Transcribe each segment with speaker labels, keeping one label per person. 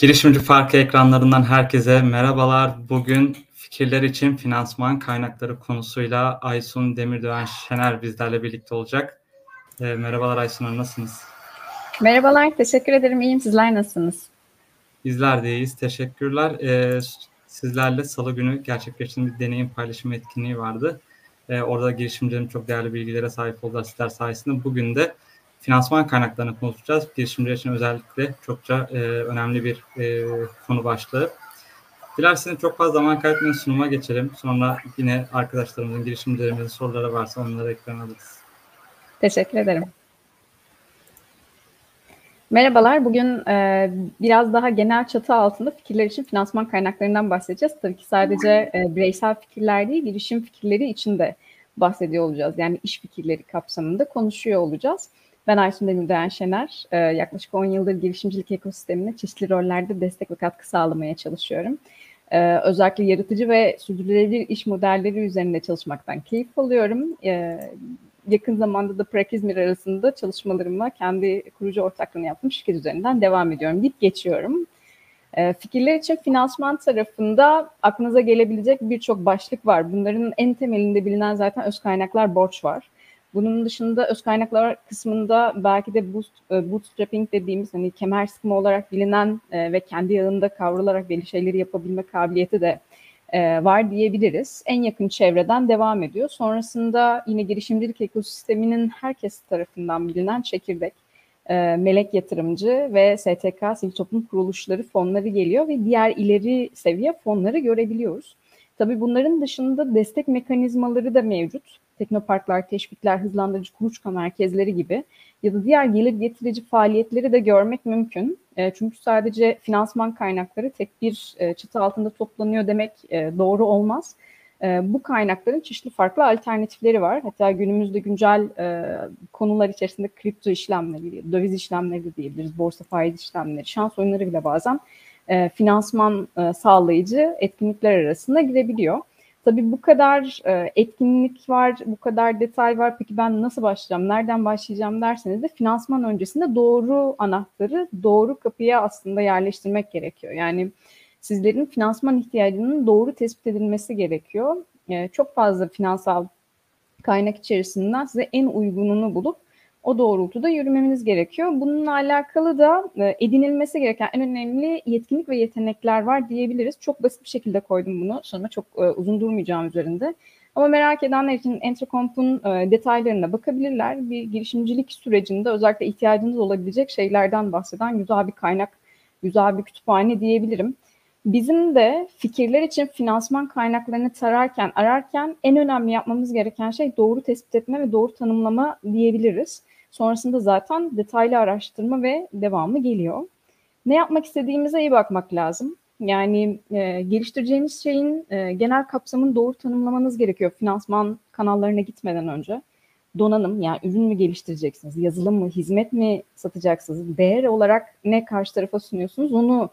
Speaker 1: Girişimci Farkı ekranlarından herkese merhabalar. Bugün fikirler için finansman kaynakları konusuyla Aysun Demirdoğan Şener bizlerle birlikte olacak. E, merhabalar Aysun Hanım, nasılsınız?
Speaker 2: Merhabalar, teşekkür ederim. İyiyim. Sizler nasılsınız?
Speaker 1: Bizler de iyiyiz. Teşekkürler. E, sizlerle salı günü gerçekleştiğimiz bir deneyim paylaşımı etkinliği vardı. E, orada girişimcilerin çok değerli bilgilere sahip oldular sizler sayesinde. Bugün de finansman kaynaklarını konuşacağız. Girişimciler için özellikle çokça e, önemli bir e, konu başlığı. Dilerseniz çok fazla zaman kaybetmeden sunuma geçelim. Sonra yine arkadaşlarımızın, girişimcilerimizin soruları varsa onları ekrana alırız.
Speaker 2: Teşekkür ederim. Merhabalar. Bugün e, biraz daha genel çatı altında fikirler için finansman kaynaklarından bahsedeceğiz. Tabii ki sadece e, bireysel fikirler değil, girişim fikirleri için de bahsediyor olacağız. Yani iş fikirleri kapsamında konuşuyor olacağız. Ben Aysun Demirdayan Şener. Ee, yaklaşık 10 yıldır girişimcilik ekosistemine çeşitli rollerde destek ve katkı sağlamaya çalışıyorum. Ee, özellikle yaratıcı ve sürdürülebilir iş modelleri üzerinde çalışmaktan keyif alıyorum. Ee, yakın zamanda da Prakizmir arasında çalışmalarımla kendi kurucu ortaklığını yaptığım şirket üzerinden devam ediyorum deyip geçiyorum. Fikirler için finansman tarafında aklınıza gelebilecek birçok başlık var. Bunların en temelinde bilinen zaten öz kaynaklar borç var. Bunun dışında öz kaynaklar kısmında belki de boost, e, bootstrapping dediğimiz hani kemer sıkma olarak bilinen e, ve kendi yağında kavrularak belli şeyleri yapabilme kabiliyeti de e, var diyebiliriz. En yakın çevreden devam ediyor. Sonrasında yine girişimcilik ekosisteminin herkes tarafından bilinen çekirdek, melek yatırımcı ve STK, sivil toplum kuruluşları fonları geliyor ve diğer ileri seviye fonları görebiliyoruz. Tabii bunların dışında destek mekanizmaları da mevcut. Teknoparklar, teşvikler, hızlandırıcı kuluçka merkezleri gibi ya da diğer gelir getirici faaliyetleri de görmek mümkün. E, çünkü sadece finansman kaynakları tek bir e, çatı altında toplanıyor demek e, doğru olmaz. E, bu kaynakların çeşitli farklı alternatifleri var. Hatta günümüzde güncel konular içerisinde kripto işlemleri, döviz işlemleri diyebiliriz, borsa faiz işlemleri, şans oyunları bile bazen e, finansman e, sağlayıcı etkinlikler arasında girebiliyor. Tabii bu kadar e, etkinlik var, bu kadar detay var. Peki ben nasıl başlayacağım, nereden başlayacağım derseniz de finansman öncesinde doğru anahtarı doğru kapıya aslında yerleştirmek gerekiyor. Yani sizlerin finansman ihtiyacının doğru tespit edilmesi gerekiyor. E, çok fazla finansal kaynak içerisinden size en uygununu bulup o doğrultuda yürümemiz gerekiyor. Bununla alakalı da e, edinilmesi gereken en önemli yetkinlik ve yetenekler var diyebiliriz. Çok basit bir şekilde koydum bunu. Sonra çok e, uzun durmayacağım üzerinde. Ama merak edenler için Entrocomp'un e, detaylarına bakabilirler. Bir girişimcilik sürecinde özellikle ihtiyacınız olabilecek şeylerden bahseden güzel bir kaynak, güzel bir kütüphane diyebilirim. Bizim de fikirler için finansman kaynaklarını tararken, ararken en önemli yapmamız gereken şey doğru tespit etme ve doğru tanımlama diyebiliriz. Sonrasında zaten detaylı araştırma ve devamı geliyor. Ne yapmak istediğimize iyi bakmak lazım. Yani e, geliştireceğimiz şeyin e, genel kapsamını doğru tanımlamanız gerekiyor finansman kanallarına gitmeden önce. Donanım yani ürün mü geliştireceksiniz, yazılım mı, hizmet mi satacaksınız, değer olarak ne karşı tarafa sunuyorsunuz onu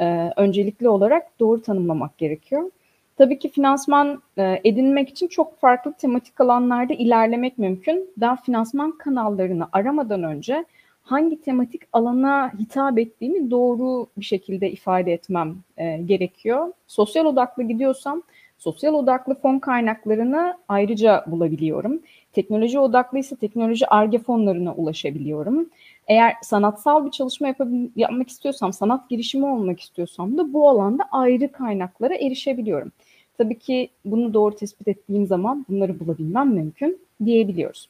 Speaker 2: e, öncelikli olarak doğru tanımlamak gerekiyor. Tabii ki finansman e, edinmek için çok farklı tematik alanlarda ilerlemek mümkün. Daha finansman kanallarını aramadan önce hangi tematik alana hitap ettiğimi doğru bir şekilde ifade etmem e, gerekiyor. Sosyal odaklı gidiyorsam sosyal odaklı fon kaynaklarını ayrıca bulabiliyorum. Teknoloji odaklıysa teknoloji ARGE fonlarına ulaşabiliyorum. Eğer sanatsal bir çalışma yapmak istiyorsam, sanat girişimi olmak istiyorsam da bu alanda ayrı kaynaklara erişebiliyorum. Tabii ki bunu doğru tespit ettiğim zaman bunları bulabilmem mümkün diyebiliyoruz.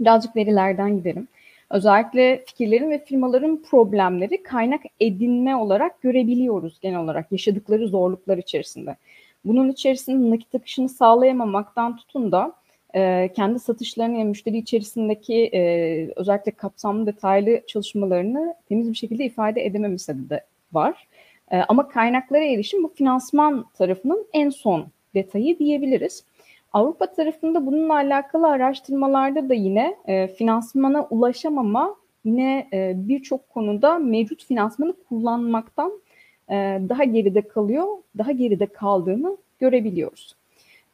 Speaker 2: Birazcık verilerden gidelim. Özellikle fikirlerin ve firmaların problemleri kaynak edinme olarak görebiliyoruz genel olarak yaşadıkları zorluklar içerisinde. Bunun içerisinde nakit akışını sağlayamamaktan tutun da e, kendi satışlarını yani müşteri içerisindeki e, özellikle kapsamlı detaylı çalışmalarını temiz bir şekilde ifade edememesi de var. E, ama kaynaklara erişim bu finansman tarafının en son detayı diyebiliriz. Avrupa tarafında bununla alakalı araştırmalarda da yine e, finansmana ulaşamama yine e, birçok konuda mevcut finansmanı kullanmaktan e, daha geride kalıyor, daha geride kaldığını görebiliyoruz.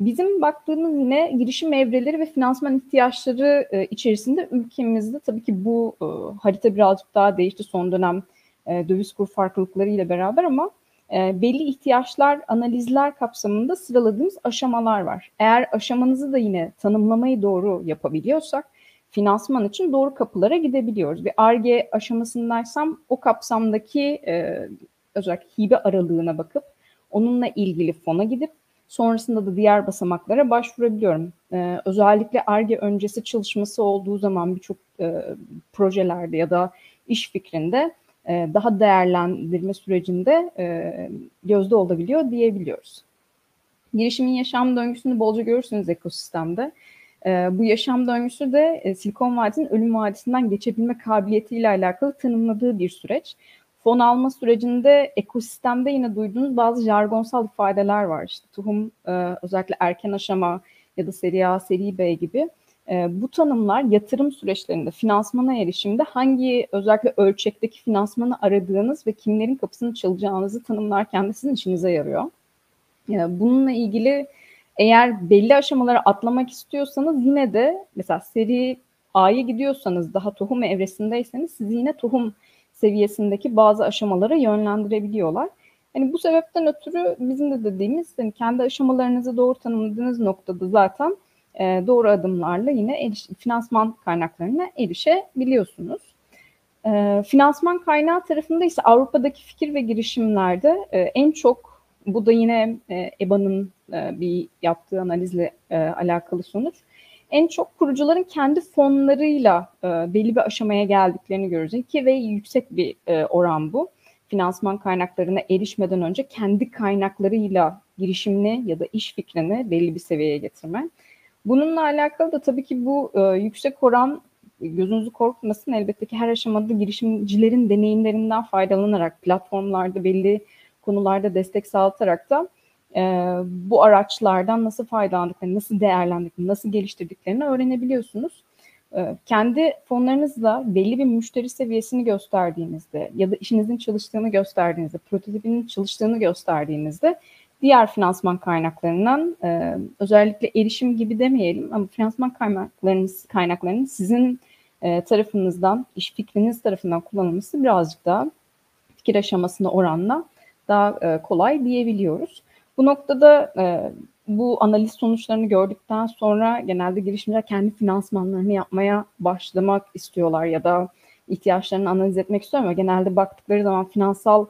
Speaker 2: Bizim baktığımız yine girişim evreleri ve finansman ihtiyaçları e, içerisinde ülkemizde tabii ki bu e, harita birazcık daha değişti son dönem e, döviz kur farklılıkları ile beraber ama e, belli ihtiyaçlar, analizler kapsamında sıraladığımız aşamalar var. Eğer aşamanızı da yine tanımlamayı doğru yapabiliyorsak finansman için doğru kapılara gidebiliyoruz. Bir ARGE aşamasındaysam o kapsamdaki e, özellikle hibe aralığına bakıp onunla ilgili fona gidip sonrasında da diğer basamaklara başvurabiliyorum. Özellikle ARGE öncesi çalışması olduğu zaman birçok projelerde ya da iş fikrinde daha değerlendirme sürecinde e, gözde olabiliyor diyebiliyoruz. Girişimin yaşam döngüsünü bolca görürsünüz ekosistemde. E, bu yaşam döngüsü de Silikon Vadisi'nin ölüm vadisinden geçebilme kabiliyetiyle alakalı tanımladığı bir süreç. Fon alma sürecinde ekosistemde yine duyduğunuz bazı jargonsal ifadeler var. İşte tohum özellikle erken aşama ya da seri A, seri B gibi e, bu tanımlar yatırım süreçlerinde finansmana erişimde hangi özellikle ölçekteki finansmanı aradığınız ve kimlerin kapısını çalacağınızı tanımlarken de sizin işinize yarıyor. Yani bununla ilgili eğer belli aşamaları atlamak istiyorsanız yine de mesela seri A'ya gidiyorsanız daha tohum evresindeyseniz sizi yine tohum seviyesindeki bazı aşamalara yönlendirebiliyorlar. Hani bu sebepten ötürü bizim de dediğimiz hani kendi aşamalarınızı doğru tanımladığınız noktada zaten e, doğru adımlarla yine eriş, finansman kaynaklarına erişebiliyorsunuz. E, finansman kaynağı tarafında ise Avrupa'daki fikir ve girişimlerde e, en çok bu da yine e, EBA'nın e, bir yaptığı analizle e, alakalı sonuç. En çok kurucuların kendi fonlarıyla e, belli bir aşamaya geldiklerini görürüz. İki ve yüksek bir e, oran bu. Finansman kaynaklarına erişmeden önce kendi kaynaklarıyla girişimini ya da iş fikrini belli bir seviyeye getirme. Bununla alakalı da tabii ki bu e, yüksek oran gözünüzü korkmasın elbette ki her aşamada girişimcilerin deneyimlerinden faydalanarak platformlarda belli konularda destek sağlatarak da e, bu araçlardan nasıl faydalandıklarını, nasıl değerlendirdiklerini, nasıl geliştirdiklerini öğrenebiliyorsunuz. E, kendi fonlarınızla belli bir müşteri seviyesini gösterdiğinizde ya da işinizin çalıştığını gösterdiğinizde, prototipinin çalıştığını gösterdiğinizde diğer finansman kaynaklarından e, özellikle erişim gibi demeyelim ama finansman kaynaklarınız kaynaklarının sizin e, tarafınızdan, iş fikriniz tarafından kullanılması birazcık daha fikir aşamasına oranla daha e, kolay diyebiliyoruz. Bu noktada e, bu analiz sonuçlarını gördükten sonra genelde girişimciler kendi finansmanlarını yapmaya başlamak istiyorlar ya da ihtiyaçlarını analiz etmek istiyor ama genelde baktıkları zaman finansal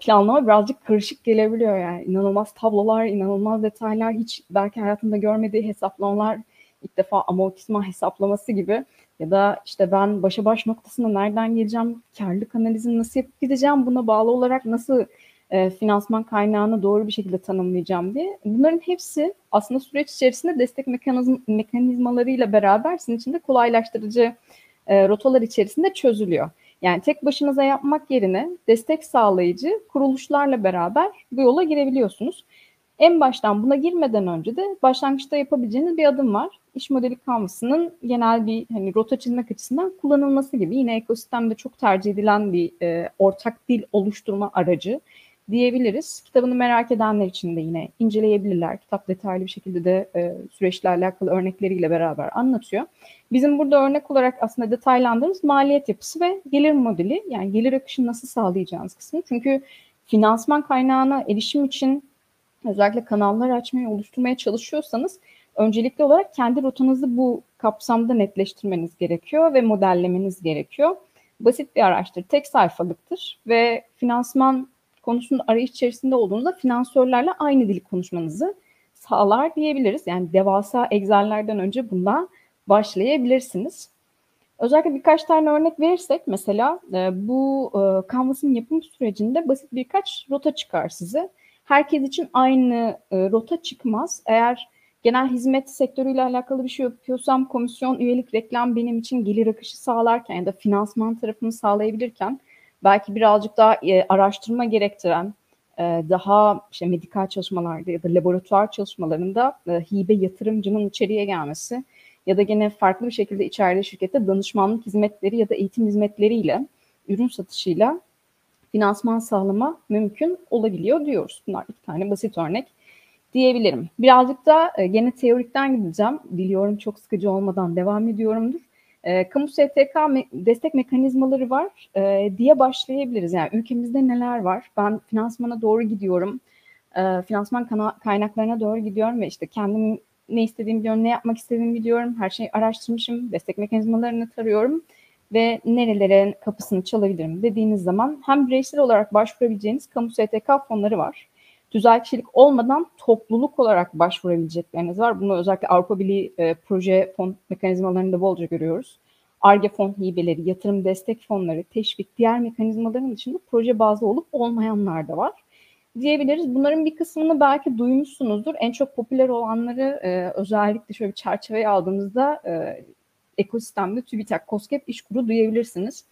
Speaker 2: planlama birazcık karışık gelebiliyor yani. inanılmaz tablolar, inanılmaz detaylar, hiç belki hayatında görmediği hesaplamalar, ilk defa amortisman hesaplaması gibi ya da işte ben başa baş noktasında nereden geleceğim, karlılık analizini nasıl yapıp gideceğim, buna bağlı olarak nasıl e, finansman kaynağını doğru bir şekilde tanımlayacağım diye. Bunların hepsi aslında süreç içerisinde destek mekanizm, mekanizmalarıyla beraber sizin için de kolaylaştırıcı e, rotalar içerisinde çözülüyor. Yani tek başınıza yapmak yerine destek sağlayıcı kuruluşlarla beraber bu yola girebiliyorsunuz. En baştan buna girmeden önce de başlangıçta yapabileceğiniz bir adım var. İş modeli kanvasının genel bir hani rota çizmek açısından kullanılması gibi yine ekosistemde çok tercih edilen bir e, ortak dil oluşturma aracı diyebiliriz. Kitabını merak edenler için de yine inceleyebilirler. Kitap detaylı bir şekilde de e, süreçle alakalı örnekleriyle beraber anlatıyor. Bizim burada örnek olarak aslında detaylandığımız maliyet yapısı ve gelir modeli yani gelir akışını nasıl sağlayacağınız kısmı. Çünkü finansman kaynağına erişim için özellikle kanallar açmaya, oluşturmaya çalışıyorsanız öncelikli olarak kendi rotanızı bu kapsamda netleştirmeniz gerekiyor ve modellemeniz gerekiyor. Basit bir araçtır, tek sayfalıktır ve finansman konusunda arayış içerisinde olduğunuzda finansörlerle aynı dili konuşmanızı sağlar diyebiliriz. Yani devasa Excel'lerden önce bundan başlayabilirsiniz. Özellikle birkaç tane örnek verirsek mesela e, bu e, Canvas'ın yapım sürecinde basit birkaç rota çıkar size. Herkes için aynı e, rota çıkmaz. Eğer genel hizmet sektörüyle alakalı bir şey yapıyorsam komisyon, üyelik, reklam benim için gelir akışı sağlarken ya da finansman tarafını sağlayabilirken belki birazcık daha e, araştırma gerektiren, e, daha işte medikal çalışmalarda ya da laboratuvar çalışmalarında e, hibe yatırımcının içeriye gelmesi ya da gene farklı bir şekilde içeride şirkette danışmanlık hizmetleri ya da eğitim hizmetleriyle ürün satışıyla finansman sağlama mümkün olabiliyor diyoruz. Bunlar iki tane basit örnek diyebilirim. Birazcık da e, gene teorikten gideceğim. Biliyorum çok sıkıcı olmadan devam ediyorumdur. E, kamu STK me- destek mekanizmaları var e, diye başlayabiliriz. Yani ülkemizde neler var? Ben finansmana doğru gidiyorum. E, finansman kaynaklarına doğru gidiyorum ve işte kendim ne istediğimi biliyorum, ne yapmak istediğimi biliyorum. Her şeyi araştırmışım, destek mekanizmalarını tarıyorum ve nerelere kapısını çalabilirim dediğiniz zaman hem bireysel olarak başvurabileceğiniz kamu STK fonları var. Tüzel kişilik olmadan topluluk olarak başvurabilecekleriniz var. Bunu özellikle Avrupa Birliği e, proje fon mekanizmalarında bolca görüyoruz. ARGE fon hibeleri, yatırım destek fonları, teşvik, diğer mekanizmaların dışında proje bazlı olup olmayanlar da var diyebiliriz. Bunların bir kısmını belki duymuşsunuzdur. En çok popüler olanları e, özellikle şöyle bir çerçeveye aldığımızda e, ekosistemde TÜBİTAK, COSGAP, İşkur'u duyabilirsiniz.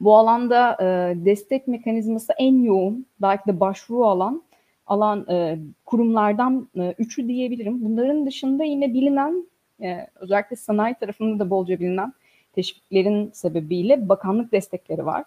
Speaker 2: Bu alanda e, destek mekanizması en yoğun, belki de başvuru alan alan e, kurumlardan e, üçü diyebilirim. Bunların dışında yine bilinen, e, özellikle sanayi tarafında da bolca bilinen teşviklerin sebebiyle bakanlık destekleri var.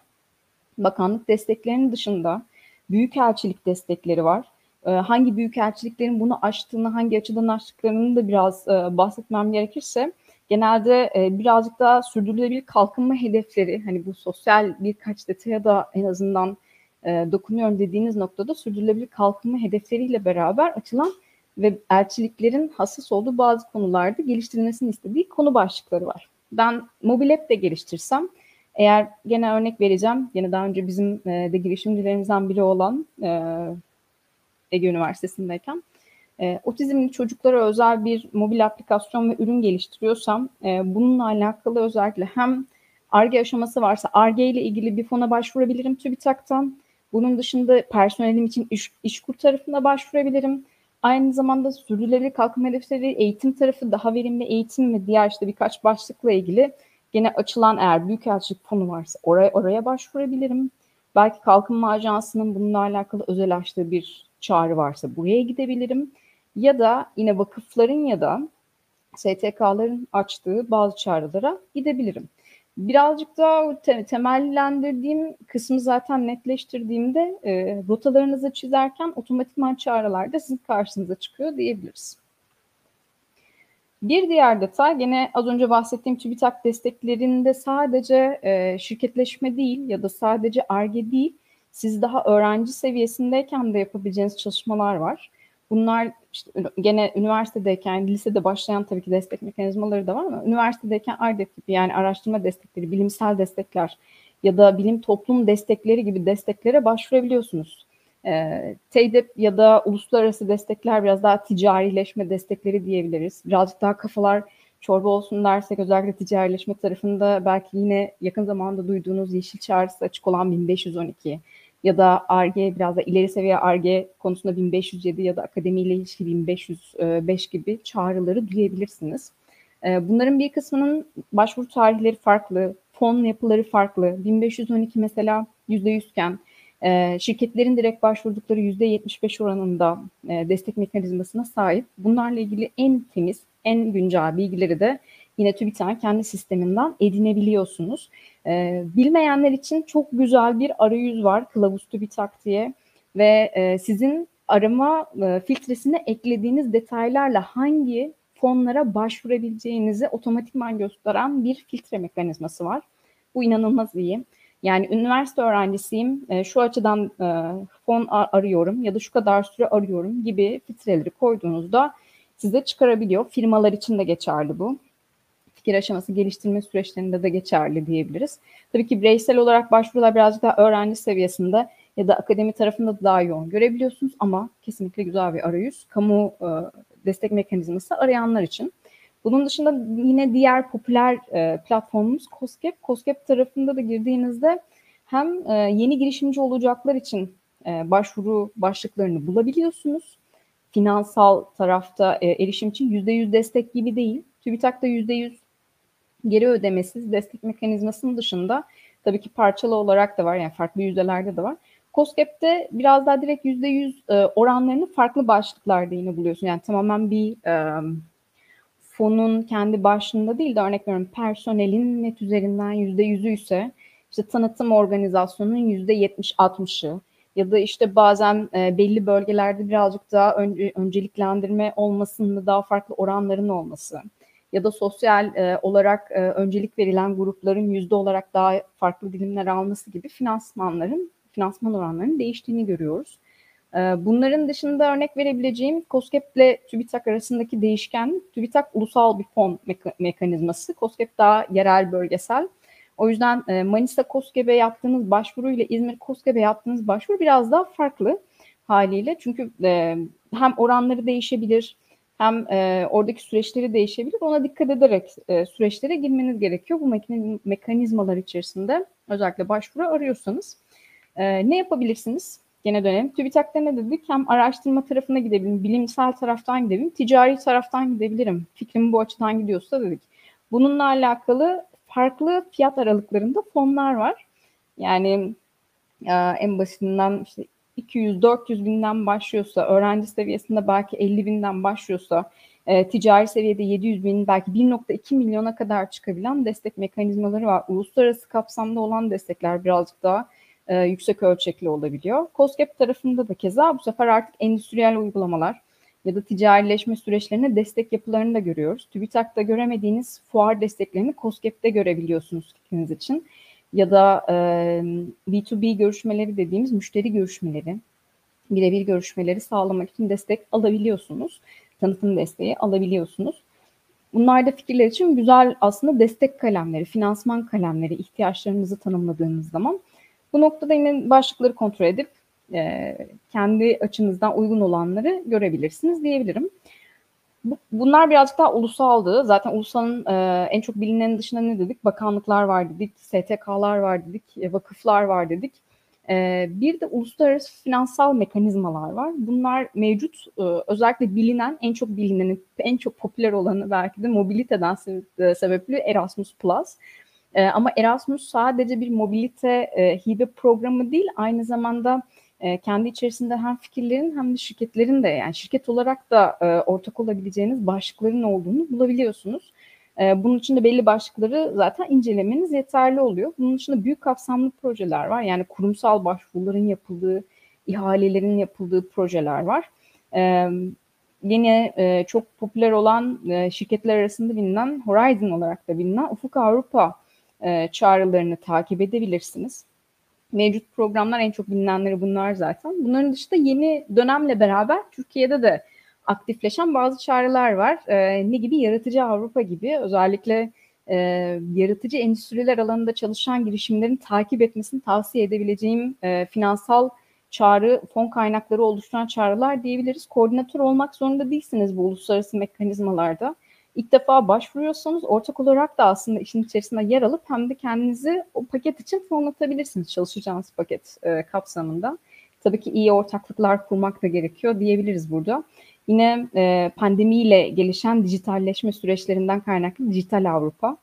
Speaker 2: Bakanlık desteklerinin dışında büyükelçilik destekleri var. E, hangi büyükelçiliklerin bunu açtığını, hangi açıdan açtıklarını da biraz e, bahsetmem gerekirse genelde e, birazcık daha sürdürülebilir kalkınma hedefleri, hani bu sosyal birkaç detaya da en azından e, dokunuyorum dediğiniz noktada sürdürülebilir kalkınma hedefleriyle beraber açılan ve elçiliklerin hassas olduğu bazı konularda geliştirilmesini istediği konu başlıkları var. Ben mobil app de geliştirsem eğer gene örnek vereceğim, yine daha önce bizim e, de girişimcilerimizden biri olan e, Ege Üniversitesi'ndeyken e, otizmli çocuklara özel bir mobil aplikasyon ve ürün geliştiriyorsam e, bununla alakalı özellikle hem ARGE aşaması varsa ARGE ile ilgili bir fona başvurabilirim TÜBİTAK'tan. Bunun dışında personelim için iş, işkur tarafına başvurabilirim. Aynı zamanda sürdürülebilir kalkınma hedefleri eğitim tarafı daha verimli eğitim ve diğer işte birkaç başlıkla ilgili Gene açılan eğer büyükelçilik fonu varsa oraya, oraya başvurabilirim. Belki Kalkınma Ajansı'nın bununla alakalı özel açtığı bir çağrı varsa buraya gidebilirim. Ya da yine vakıfların ya da STK'ların açtığı bazı çağrılara gidebilirim. Birazcık daha te- temellendirdiğim kısmı zaten netleştirdiğimde e, rotalarınızı çizerken otomatikman çağrılar da sizin karşınıza çıkıyor diyebiliriz. Bir diğer detay gene az önce bahsettiğim TÜBİTAK desteklerinde sadece e, şirketleşme değil ya da sadece ARGE değil, siz daha öğrenci seviyesindeyken de yapabileceğiniz çalışmalar var. Bunlar işte gene üniversitedeyken, lisede başlayan tabii ki destek mekanizmaları da var ama üniversitedeyken ARDEP gibi yani araştırma destekleri, bilimsel destekler ya da bilim toplum destekleri gibi desteklere başvurabiliyorsunuz. E, TEDEP ya da uluslararası destekler biraz daha ticarileşme destekleri diyebiliriz. Birazcık daha kafalar çorba olsun dersek özellikle ticarileşme tarafında belki yine yakın zamanda duyduğunuz yeşil çağrısı açık olan 1512 ya da ARGE biraz da ileri seviye ARGE konusunda 1507 ya da akademiyle ilişki 1505 gibi çağrıları duyabilirsiniz. Bunların bir kısmının başvuru tarihleri farklı, fon yapıları farklı. 1512 mesela %100 iken e, şirketlerin direkt başvurdukları %75 oranında e, destek mekanizmasına sahip. Bunlarla ilgili en temiz, en güncel bilgileri de yine TÜBİTAK'ın kendi sisteminden edinebiliyorsunuz. E, bilmeyenler için çok güzel bir arayüz var Kılavuz TÜBİTAK diye ve e, sizin arama e, filtresine eklediğiniz detaylarla hangi fonlara başvurabileceğinizi otomatikman gösteren bir filtre mekanizması var. Bu inanılmaz iyi. Yani üniversite öğrencisiyim, e, şu açıdan e, fon arıyorum ya da şu kadar süre arıyorum gibi filtreleri koyduğunuzda size çıkarabiliyor. Firmalar için de geçerli bu. Fikir aşaması geliştirme süreçlerinde de geçerli diyebiliriz. Tabii ki bireysel olarak başvurular birazcık daha öğrenci seviyesinde ya da akademi tarafında da daha yoğun görebiliyorsunuz ama kesinlikle güzel bir arayüz. Kamu e, destek mekanizması arayanlar için. Bunun dışında yine diğer popüler e, platformumuz COSGAP. COSGAP tarafında da girdiğinizde hem e, yeni girişimci olacaklar için e, başvuru başlıklarını bulabiliyorsunuz. Finansal tarafta e, erişim için %100 destek gibi değil. TÜBİTAK'ta %100 geri ödemesiz destek mekanizmasının dışında tabii ki parçalı olarak da var yani farklı yüzdelerde de var. COSGAP'te biraz daha direkt %100 e, oranlarını farklı başlıklarda yine buluyorsun. Yani tamamen bir e, fonun kendi başlığında değil de örnek veriyorum personelin net üzerinden yüzde yüzü ise işte tanıtım organizasyonunun yüzde yetmiş altmışı ya da işte bazen e, belli bölgelerde birazcık daha önce, önceliklendirme olmasında daha farklı oranların olması ya da sosyal e, olarak e, öncelik verilen grupların yüzde olarak daha farklı dilimler alması gibi finansmanların, finansman oranlarının değiştiğini görüyoruz. E, bunların dışında örnek verebileceğim COSGAP ile TÜBİTAK arasındaki değişken, TÜBİTAK ulusal bir fon meka- mekanizması, COSGAP daha yerel bölgesel. O yüzden e, Manisa COSGAP'e yaptığınız başvuru ile İzmir COSGAP'e yaptığınız başvuru biraz daha farklı haliyle. Çünkü e, hem oranları değişebilir, hem e, oradaki süreçleri değişebilir. Ona dikkat ederek e, süreçlere girmeniz gerekiyor. Bu mekanizmalar içerisinde özellikle başvuru arıyorsanız. E, ne yapabilirsiniz? Gene dönelim. TÜBİTAK'ta ne dedik? Hem araştırma tarafına gidebilirim, bilimsel taraftan gidebilirim, ticari taraftan gidebilirim. Fikrim bu açıdan gidiyorsa dedik. Bununla alakalı farklı fiyat aralıklarında fonlar var. Yani e, en basitinden işte 200-400 binden başlıyorsa, öğrenci seviyesinde belki 50 binden başlıyorsa, e, ticari seviyede 700 bin, belki 1.2 milyona kadar çıkabilen destek mekanizmaları var. Uluslararası kapsamda olan destekler birazcık daha e, yüksek ölçekli olabiliyor. COSGAP tarafında da keza bu sefer artık endüstriyel uygulamalar ya da ticarileşme süreçlerine destek yapılarını da görüyoruz. TÜBİTAK'ta göremediğiniz fuar desteklerini COSGAP'te görebiliyorsunuz fikriniz için ya da e, B2B görüşmeleri dediğimiz müşteri görüşmeleri, birebir görüşmeleri sağlamak için destek alabiliyorsunuz. Tanıtım desteği alabiliyorsunuz. Bunlar da fikirler için güzel aslında destek kalemleri, finansman kalemleri ihtiyaçlarınızı tanımladığınız zaman. Bu noktada yine başlıkları kontrol edip e, kendi açınızdan uygun olanları görebilirsiniz diyebilirim bunlar birazcık daha ulusaldı. Zaten ulusalın e, en çok bilinenin dışında ne dedik? Bakanlıklar var dedik, STK'lar var dedik, e, vakıflar var dedik. E, bir de uluslararası finansal mekanizmalar var. Bunlar mevcut. E, özellikle bilinen, en çok bilineni, en çok popüler olanı belki de mobiliteden se- sebeple Erasmus Plus. E, ama Erasmus sadece bir mobilite e, hibe programı değil, aynı zamanda e, kendi içerisinde hem fikirlerin hem de şirketlerin de yani şirket olarak da e, ortak olabileceğiniz başlıkların olduğunu bulabiliyorsunuz. E, bunun için de belli başlıkları zaten incelemeniz yeterli oluyor. Bunun dışında büyük kapsamlı projeler var. Yani kurumsal başvuruların yapıldığı, ihalelerin yapıldığı projeler var. E, yine e, çok popüler olan şirketler arasında bilinen Horizon olarak da bilinen Ufuk Avrupa çağrılarını takip edebilirsiniz mevcut programlar en çok bilinenleri bunlar zaten. Bunların dışında yeni dönemle beraber Türkiye'de de aktifleşen bazı çağrılar var. E, ne gibi? Yaratıcı Avrupa gibi özellikle e, yaratıcı endüstriler alanında çalışan girişimlerin takip etmesini tavsiye edebileceğim e, finansal çağrı, fon kaynakları oluşturan çağrılar diyebiliriz. Koordinatör olmak zorunda değilsiniz bu uluslararası mekanizmalarda ilk defa başvuruyorsanız ortak olarak da aslında işin içerisinde yer alıp hem de kendinizi o paket için fonlatabilirsiniz çalışacağınız paket e, kapsamında. Tabii ki iyi ortaklıklar kurmak da gerekiyor diyebiliriz burada. Yine e, pandemiyle gelişen dijitalleşme süreçlerinden kaynaklı Dijital Avrupa.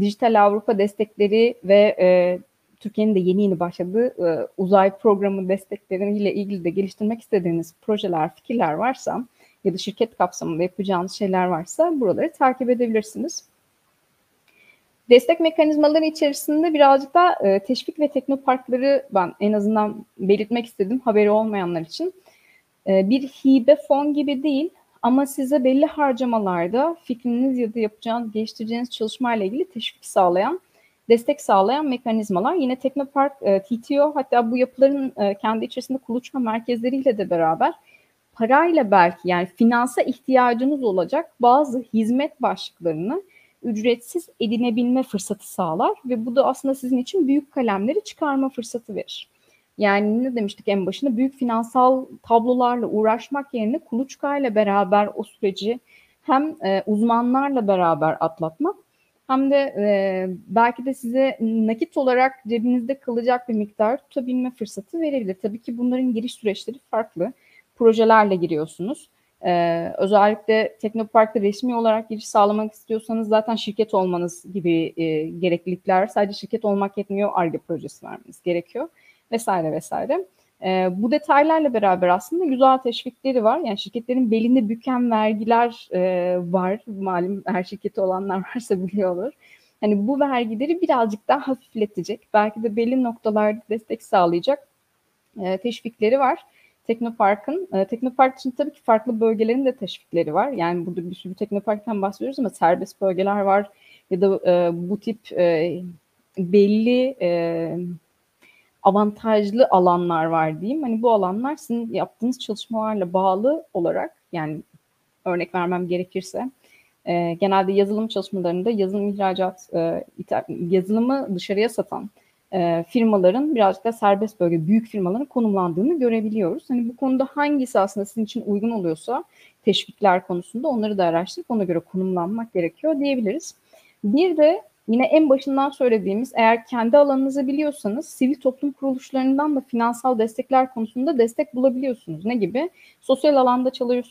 Speaker 2: Dijital Avrupa destekleri ve e, Türkiye'nin de yeni yeni başladığı e, uzay programı destekleriyle ilgili de geliştirmek istediğiniz projeler, fikirler varsa ya da şirket kapsamında yapacağınız şeyler varsa buraları takip edebilirsiniz. Destek mekanizmaları içerisinde birazcık da e, teşvik ve teknoparkları ben en azından belirtmek istedim haberi olmayanlar için. E, bir hibe fon gibi değil ama size belli harcamalarda fikriniz ya da yapacağınız, geliştireceğiniz çalışmayla ilgili teşvik sağlayan, destek sağlayan mekanizmalar. Yine Teknopark, e, TTO hatta bu yapıların e, kendi içerisinde kuluçka merkezleriyle de beraber parayla belki yani finansa ihtiyacınız olacak bazı hizmet başlıklarını ücretsiz edinebilme fırsatı sağlar ve bu da aslında sizin için büyük kalemleri çıkarma fırsatı verir. Yani ne demiştik en başında büyük finansal tablolarla uğraşmak yerine kuluçka ile beraber o süreci hem e, uzmanlarla beraber atlatmak hem de e, belki de size nakit olarak cebinizde kalacak bir miktar tutabilme fırsatı verebilir. Tabii ki bunların giriş süreçleri farklı projelerle giriyorsunuz. Ee, özellikle Teknopark'ta resmi olarak giriş sağlamak istiyorsanız zaten şirket olmanız gibi e, gereklilikler sadece şirket olmak yetmiyor, ARGE projesi vermeniz gerekiyor vesaire vesaire. E, bu detaylarla beraber aslında güzel teşvikleri var. Yani şirketlerin belinde büken vergiler e, var. Malum her şirketi olanlar varsa biliyorlar. Hani bu vergileri birazcık daha hafifletecek. Belki de belli noktalarda destek sağlayacak e, teşvikleri var. Teknopark'ın, e, Teknopark için tabii ki farklı bölgelerin de teşvikleri var. Yani burada bir sürü Teknopark'tan bahsediyoruz ama serbest bölgeler var ya da e, bu tip e, belli e, avantajlı alanlar var diyeyim. Hani bu alanlar sizin yaptığınız çalışmalarla bağlı olarak yani örnek vermem gerekirse e, genelde yazılım çalışmalarında yazılım ihracat, e, yazılımı dışarıya satan e, firmaların birazcık da serbest bölge büyük firmaların konumlandığını görebiliyoruz. Hani bu konuda hangisi aslında sizin için uygun oluyorsa teşvikler konusunda onları da araştırıp ona göre konumlanmak gerekiyor diyebiliriz. Bir de yine en başından söylediğimiz eğer kendi alanınızı biliyorsanız sivil toplum kuruluşlarından da finansal destekler konusunda destek bulabiliyorsunuz. Ne gibi? Sosyal alanda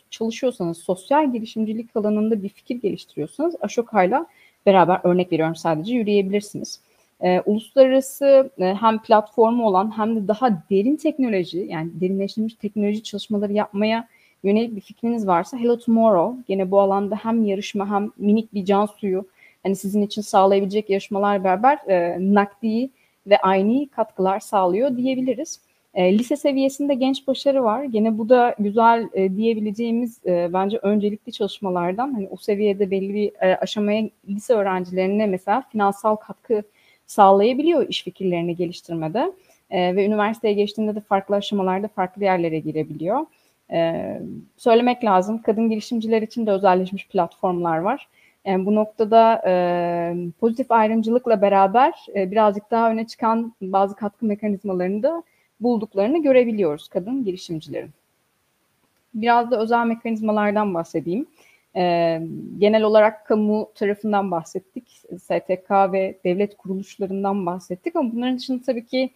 Speaker 2: çalışıyorsanız, sosyal girişimcilik alanında bir fikir geliştiriyorsanız Ashoka'yla beraber örnek veriyorum sadece yürüyebilirsiniz. Ee, uluslararası e, hem platformu olan hem de daha derin teknoloji yani derinleştirilmiş teknoloji çalışmaları yapmaya yönelik bir fikriniz varsa Hello Tomorrow gene bu alanda hem yarışma hem minik bir can suyu hani sizin için sağlayabilecek yarışmalar beraber e, nakdi ve aynı katkılar sağlıyor diyebiliriz. E, lise seviyesinde genç başarı var. Gene bu da güzel e, diyebileceğimiz e, bence öncelikli çalışmalardan. Hani o seviyede belli bir e, aşamaya lise öğrencilerine mesela finansal katkı sağlayabiliyor iş fikirlerini geliştirmede. E, ve üniversiteye geçtiğinde de farklı aşamalarda farklı yerlere girebiliyor. E, söylemek lazım, kadın girişimciler için de özelleşmiş platformlar var. Yani bu noktada e, pozitif ayrımcılıkla beraber e, birazcık daha öne çıkan bazı katkı mekanizmalarını da bulduklarını görebiliyoruz kadın girişimcilerin. Biraz da özel mekanizmalardan bahsedeyim. E, genel olarak kamu tarafından bahsettik. STK ve devlet kuruluşlarından bahsettik ama bunların dışında tabii ki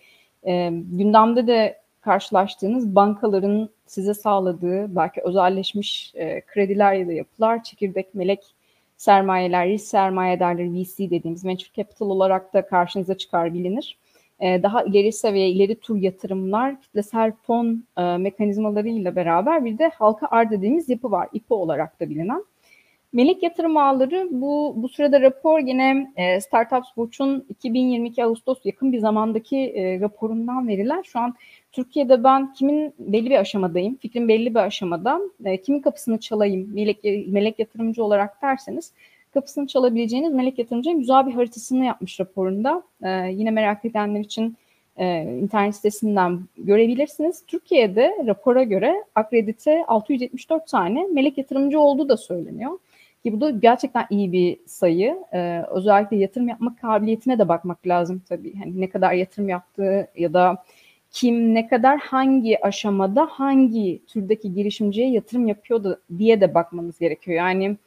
Speaker 2: e, gündemde de karşılaştığınız bankaların size sağladığı belki özelleşmiş e, krediler ya da yapılar, çekirdek melek sermayeler, risk sermayedarları VC dediğimiz venture capital olarak da karşınıza çıkar bilinir. E, daha ileri seviye, ileri tur yatırımlar, kitlesel fon e, mekanizmalarıyla beraber bir de halka arz dediğimiz yapı var. İPO olarak da bilinen. Melek yatırım ağları bu bu sırada rapor yine e, Startups Watch'un 2022 Ağustos yakın bir zamandaki e, raporundan veriler. Şu an Türkiye'de ben kimin belli bir aşamadayım, fikrim belli bir aşamada, e, kimin kapısını çalayım melek, melek yatırımcı olarak derseniz kapısını çalabileceğiniz melek yatırımcının güzel bir haritasını yapmış raporunda. E, yine merak edenler için e, internet sitesinden görebilirsiniz. Türkiye'de rapora göre akredite 674 tane melek yatırımcı olduğu da söyleniyor. Ki bu da gerçekten iyi bir sayı. Ee, özellikle yatırım yapma kabiliyetine de bakmak lazım tabii. Hani ne kadar yatırım yaptığı ya da kim ne kadar hangi aşamada hangi türdeki girişimciye yatırım yapıyordu diye de bakmanız gerekiyor. Yani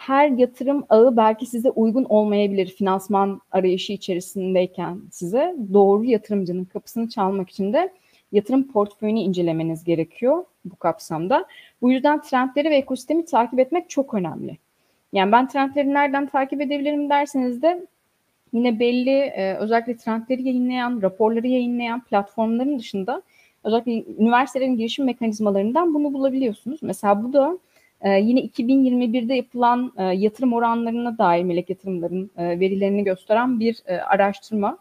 Speaker 2: her yatırım ağı belki size uygun olmayabilir finansman arayışı içerisindeyken size doğru yatırımcının kapısını çalmak için de yatırım portföyünü incelemeniz gerekiyor bu kapsamda. Bu yüzden trendleri ve ekosistemi takip etmek çok önemli. Yani ben trendleri nereden takip edebilirim derseniz de yine belli e, özellikle trendleri yayınlayan, raporları yayınlayan platformların dışında özellikle üniversitelerin girişim mekanizmalarından bunu bulabiliyorsunuz. Mesela bu da e, yine 2021'de yapılan e, yatırım oranlarına dair melek yatırımların e, verilerini gösteren bir e, araştırma.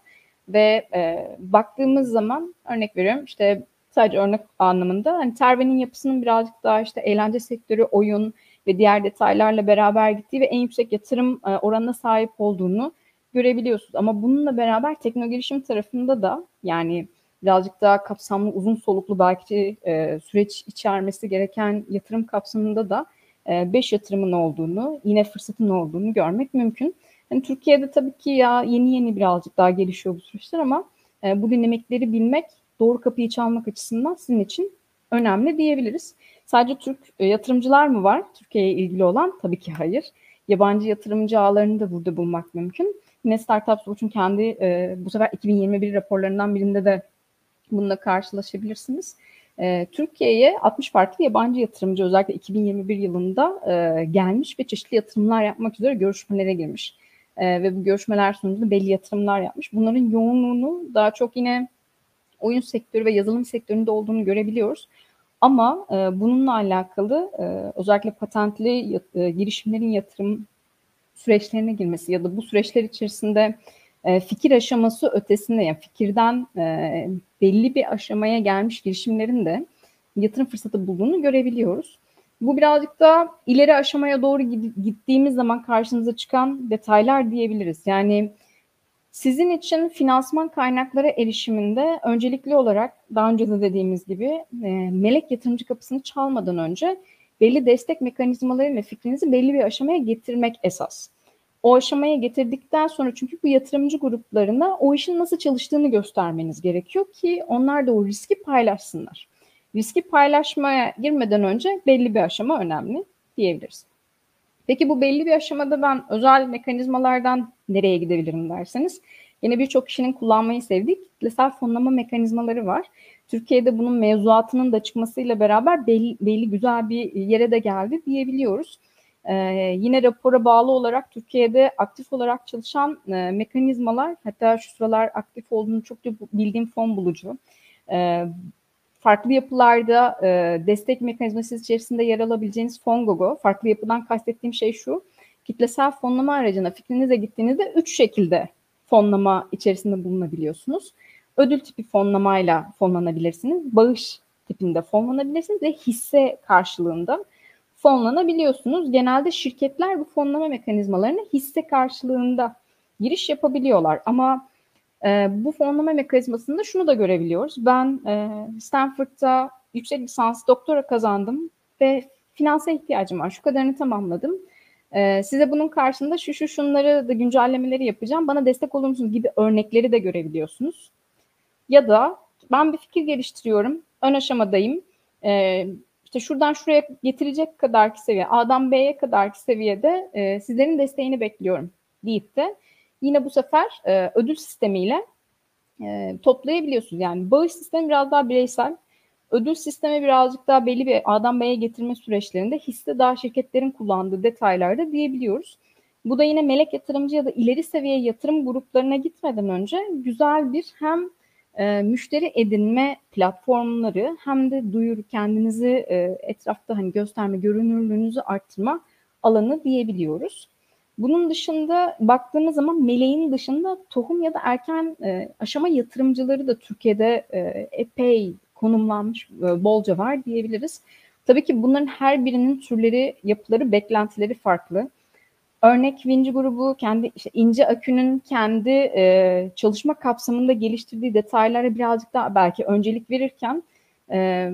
Speaker 2: Ve e, baktığımız zaman örnek veriyorum işte sadece örnek anlamında hani Terve'nin yapısının birazcık daha işte eğlence sektörü, oyun ve diğer detaylarla beraber gittiği ve en yüksek yatırım e, oranına sahip olduğunu görebiliyorsunuz. Ama bununla beraber teknoloji tarafında da yani birazcık daha kapsamlı, uzun soluklu belki e, süreç içermesi gereken yatırım kapsamında da 5 e, yatırımın olduğunu, yine fırsatın olduğunu görmek mümkün. Yani Türkiye'de tabii ki ya yeni yeni birazcık daha gelişiyor bu süreçler ama e, bu dinamikleri bilmek doğru kapıyı çalmak açısından sizin için önemli diyebiliriz. Sadece Türk e, yatırımcılar mı var Türkiye'ye ilgili olan? Tabii ki hayır. Yabancı yatırımcı ağlarını da burada bulmak mümkün. Yine Startups Watch'un kendi e, bu sefer 2021 raporlarından birinde de bununla karşılaşabilirsiniz. E, Türkiye'ye 60 farklı yabancı yatırımcı özellikle 2021 yılında e, gelmiş ve çeşitli yatırımlar yapmak üzere görüşmelere girmiş e, ve bu görüşmeler sonucunda belli yatırımlar yapmış. Bunların yoğunluğunu daha çok yine oyun sektörü ve yazılım sektöründe olduğunu görebiliyoruz. Ama e, bununla alakalı e, özellikle patentli girişimlerin yatırım süreçlerine girmesi ya da bu süreçler içerisinde e, fikir aşaması ötesinde yani fikirden e, belli bir aşamaya gelmiş girişimlerin de yatırım fırsatı bulduğunu görebiliyoruz. Bu birazcık da ileri aşamaya doğru gittiğimiz zaman karşınıza çıkan detaylar diyebiliriz. Yani sizin için finansman kaynakları erişiminde öncelikli olarak daha önce de dediğimiz gibi e, melek yatırımcı kapısını çalmadan önce belli destek mekanizmalarıyla fikrinizi belli bir aşamaya getirmek esas. O aşamaya getirdikten sonra çünkü bu yatırımcı gruplarına o işin nasıl çalıştığını göstermeniz gerekiyor ki onlar da o riski paylaşsınlar. Riski paylaşmaya girmeden önce belli bir aşama önemli diyebiliriz. Peki bu belli bir aşamada ben özel mekanizmalardan nereye gidebilirim derseniz yine birçok kişinin kullanmayı sevdiği kitlesel fonlama mekanizmaları var. Türkiye'de bunun mevzuatının da çıkmasıyla beraber belli, belli güzel bir yere de geldi diyebiliyoruz. Ee, yine rapora bağlı olarak Türkiye'de aktif olarak çalışan e, mekanizmalar hatta şu sıralar aktif olduğunu çok da bildiğim fon bulucu. E, farklı yapılarda e, destek mekanizması içerisinde yer alabileceğiniz Fongogo. Farklı yapıdan kastettiğim şey şu. Kitlesel fonlama aracına fikrinize gittiğinizde üç şekilde fonlama içerisinde bulunabiliyorsunuz. Ödül tipi fonlamayla fonlanabilirsiniz. Bağış tipinde fonlanabilirsiniz ve hisse karşılığında fonlanabiliyorsunuz. Genelde şirketler bu fonlama mekanizmalarını hisse karşılığında giriş yapabiliyorlar. Ama e, bu fonlama mekanizmasında şunu da görebiliyoruz. Ben e, Stanford'da yüksek lisans doktora kazandım ve finanse ihtiyacım var. Şu kadarını tamamladım. E, size bunun karşında şu şu şunları da güncellemeleri yapacağım. Bana destek olur musunuz gibi örnekleri de görebiliyorsunuz. Ya da ben bir fikir geliştiriyorum. Ön aşamadayım. E, işte şuradan şuraya getirecek kadarki seviye, A'dan B'ye kadarki seviyede e, sizlerin desteğini bekliyorum deyip de yine bu sefer e, ödül sistemiyle e, toplayabiliyorsunuz. Yani bağış sistemi biraz daha bireysel, ödül sistemi birazcık daha belli bir A'dan B'ye getirme süreçlerinde hisse daha şirketlerin kullandığı detaylarda diyebiliyoruz. Bu da yine melek yatırımcı ya da ileri seviye yatırım gruplarına gitmeden önce güzel bir hem e, müşteri edinme platformları hem de duyuru kendinizi e, etrafta hani gösterme, görünürlüğünüzü arttırma alanı diyebiliyoruz. Bunun dışında baktığımız zaman meleğin dışında tohum ya da erken e, aşama yatırımcıları da Türkiye'de e, epey konumlanmış, bolca var diyebiliriz. Tabii ki bunların her birinin türleri, yapıları, beklentileri farklı. Örnek Vinci grubu kendi işte ince akünün kendi e, çalışma kapsamında geliştirdiği detaylara birazcık daha belki öncelik verirken e,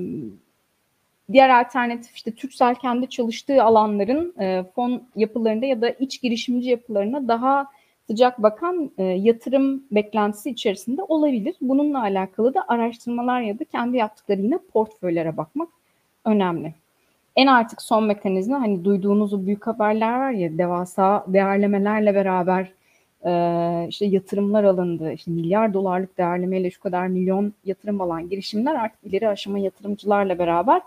Speaker 2: diğer alternatif işte Türksel kendi çalıştığı alanların e, fon yapılarında ya da iç girişimci yapılarına daha sıcak bakan e, yatırım beklentisi içerisinde olabilir. Bununla alakalı da araştırmalar ya da kendi yaptıkları yine portföylere bakmak önemli en artık son mekanizma hani duyduğunuz o büyük haberler var ya devasa değerlemelerle beraber e, işte yatırımlar alındı. İşte milyar dolarlık değerlemeyle şu kadar milyon yatırım alan girişimler artık ileri aşama yatırımcılarla beraber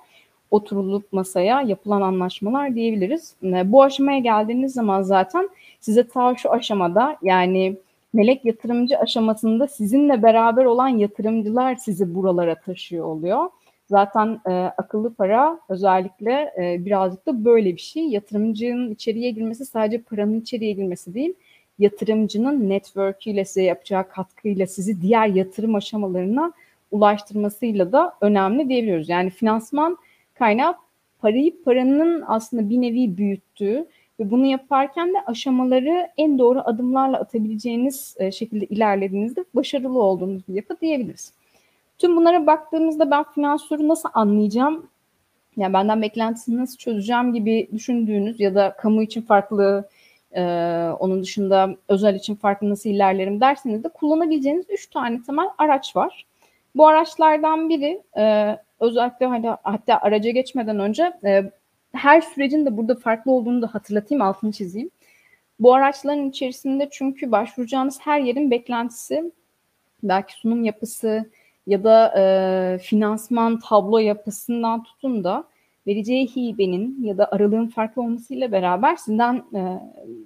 Speaker 2: oturulup masaya yapılan anlaşmalar diyebiliriz. E, bu aşamaya geldiğiniz zaman zaten size ta şu aşamada yani melek yatırımcı aşamasında sizinle beraber olan yatırımcılar sizi buralara taşıyor oluyor. Zaten e, akıllı para özellikle e, birazcık da böyle bir şey. Yatırımcının içeriye girmesi sadece paranın içeriye girmesi değil, yatırımcının network'iyle size yapacağı katkıyla sizi diğer yatırım aşamalarına ulaştırmasıyla da önemli diyebiliyoruz. Yani finansman kaynağı parayı paranın aslında bir nevi büyüttüğü ve bunu yaparken de aşamaları en doğru adımlarla atabileceğiniz e, şekilde ilerlediğinizde başarılı olduğunuz bir yapı diyebiliriz. Tüm bunlara baktığımızda ben finansörü nasıl anlayacağım? Yani benden beklentisini nasıl çözeceğim gibi düşündüğünüz ya da kamu için farklı, e, onun dışında özel için farklı nasıl ilerlerim derseniz de kullanabileceğiniz üç tane temel araç var. Bu araçlardan biri e, özellikle hani hatta araca geçmeden önce e, her sürecin de burada farklı olduğunu da hatırlatayım, altını çizeyim. Bu araçların içerisinde çünkü başvuracağınız her yerin beklentisi, belki sunum yapısı, ya da e, finansman tablo yapısından tutun da vereceği hibenin ya da aralığın farklı olmasıyla beraber sizden e,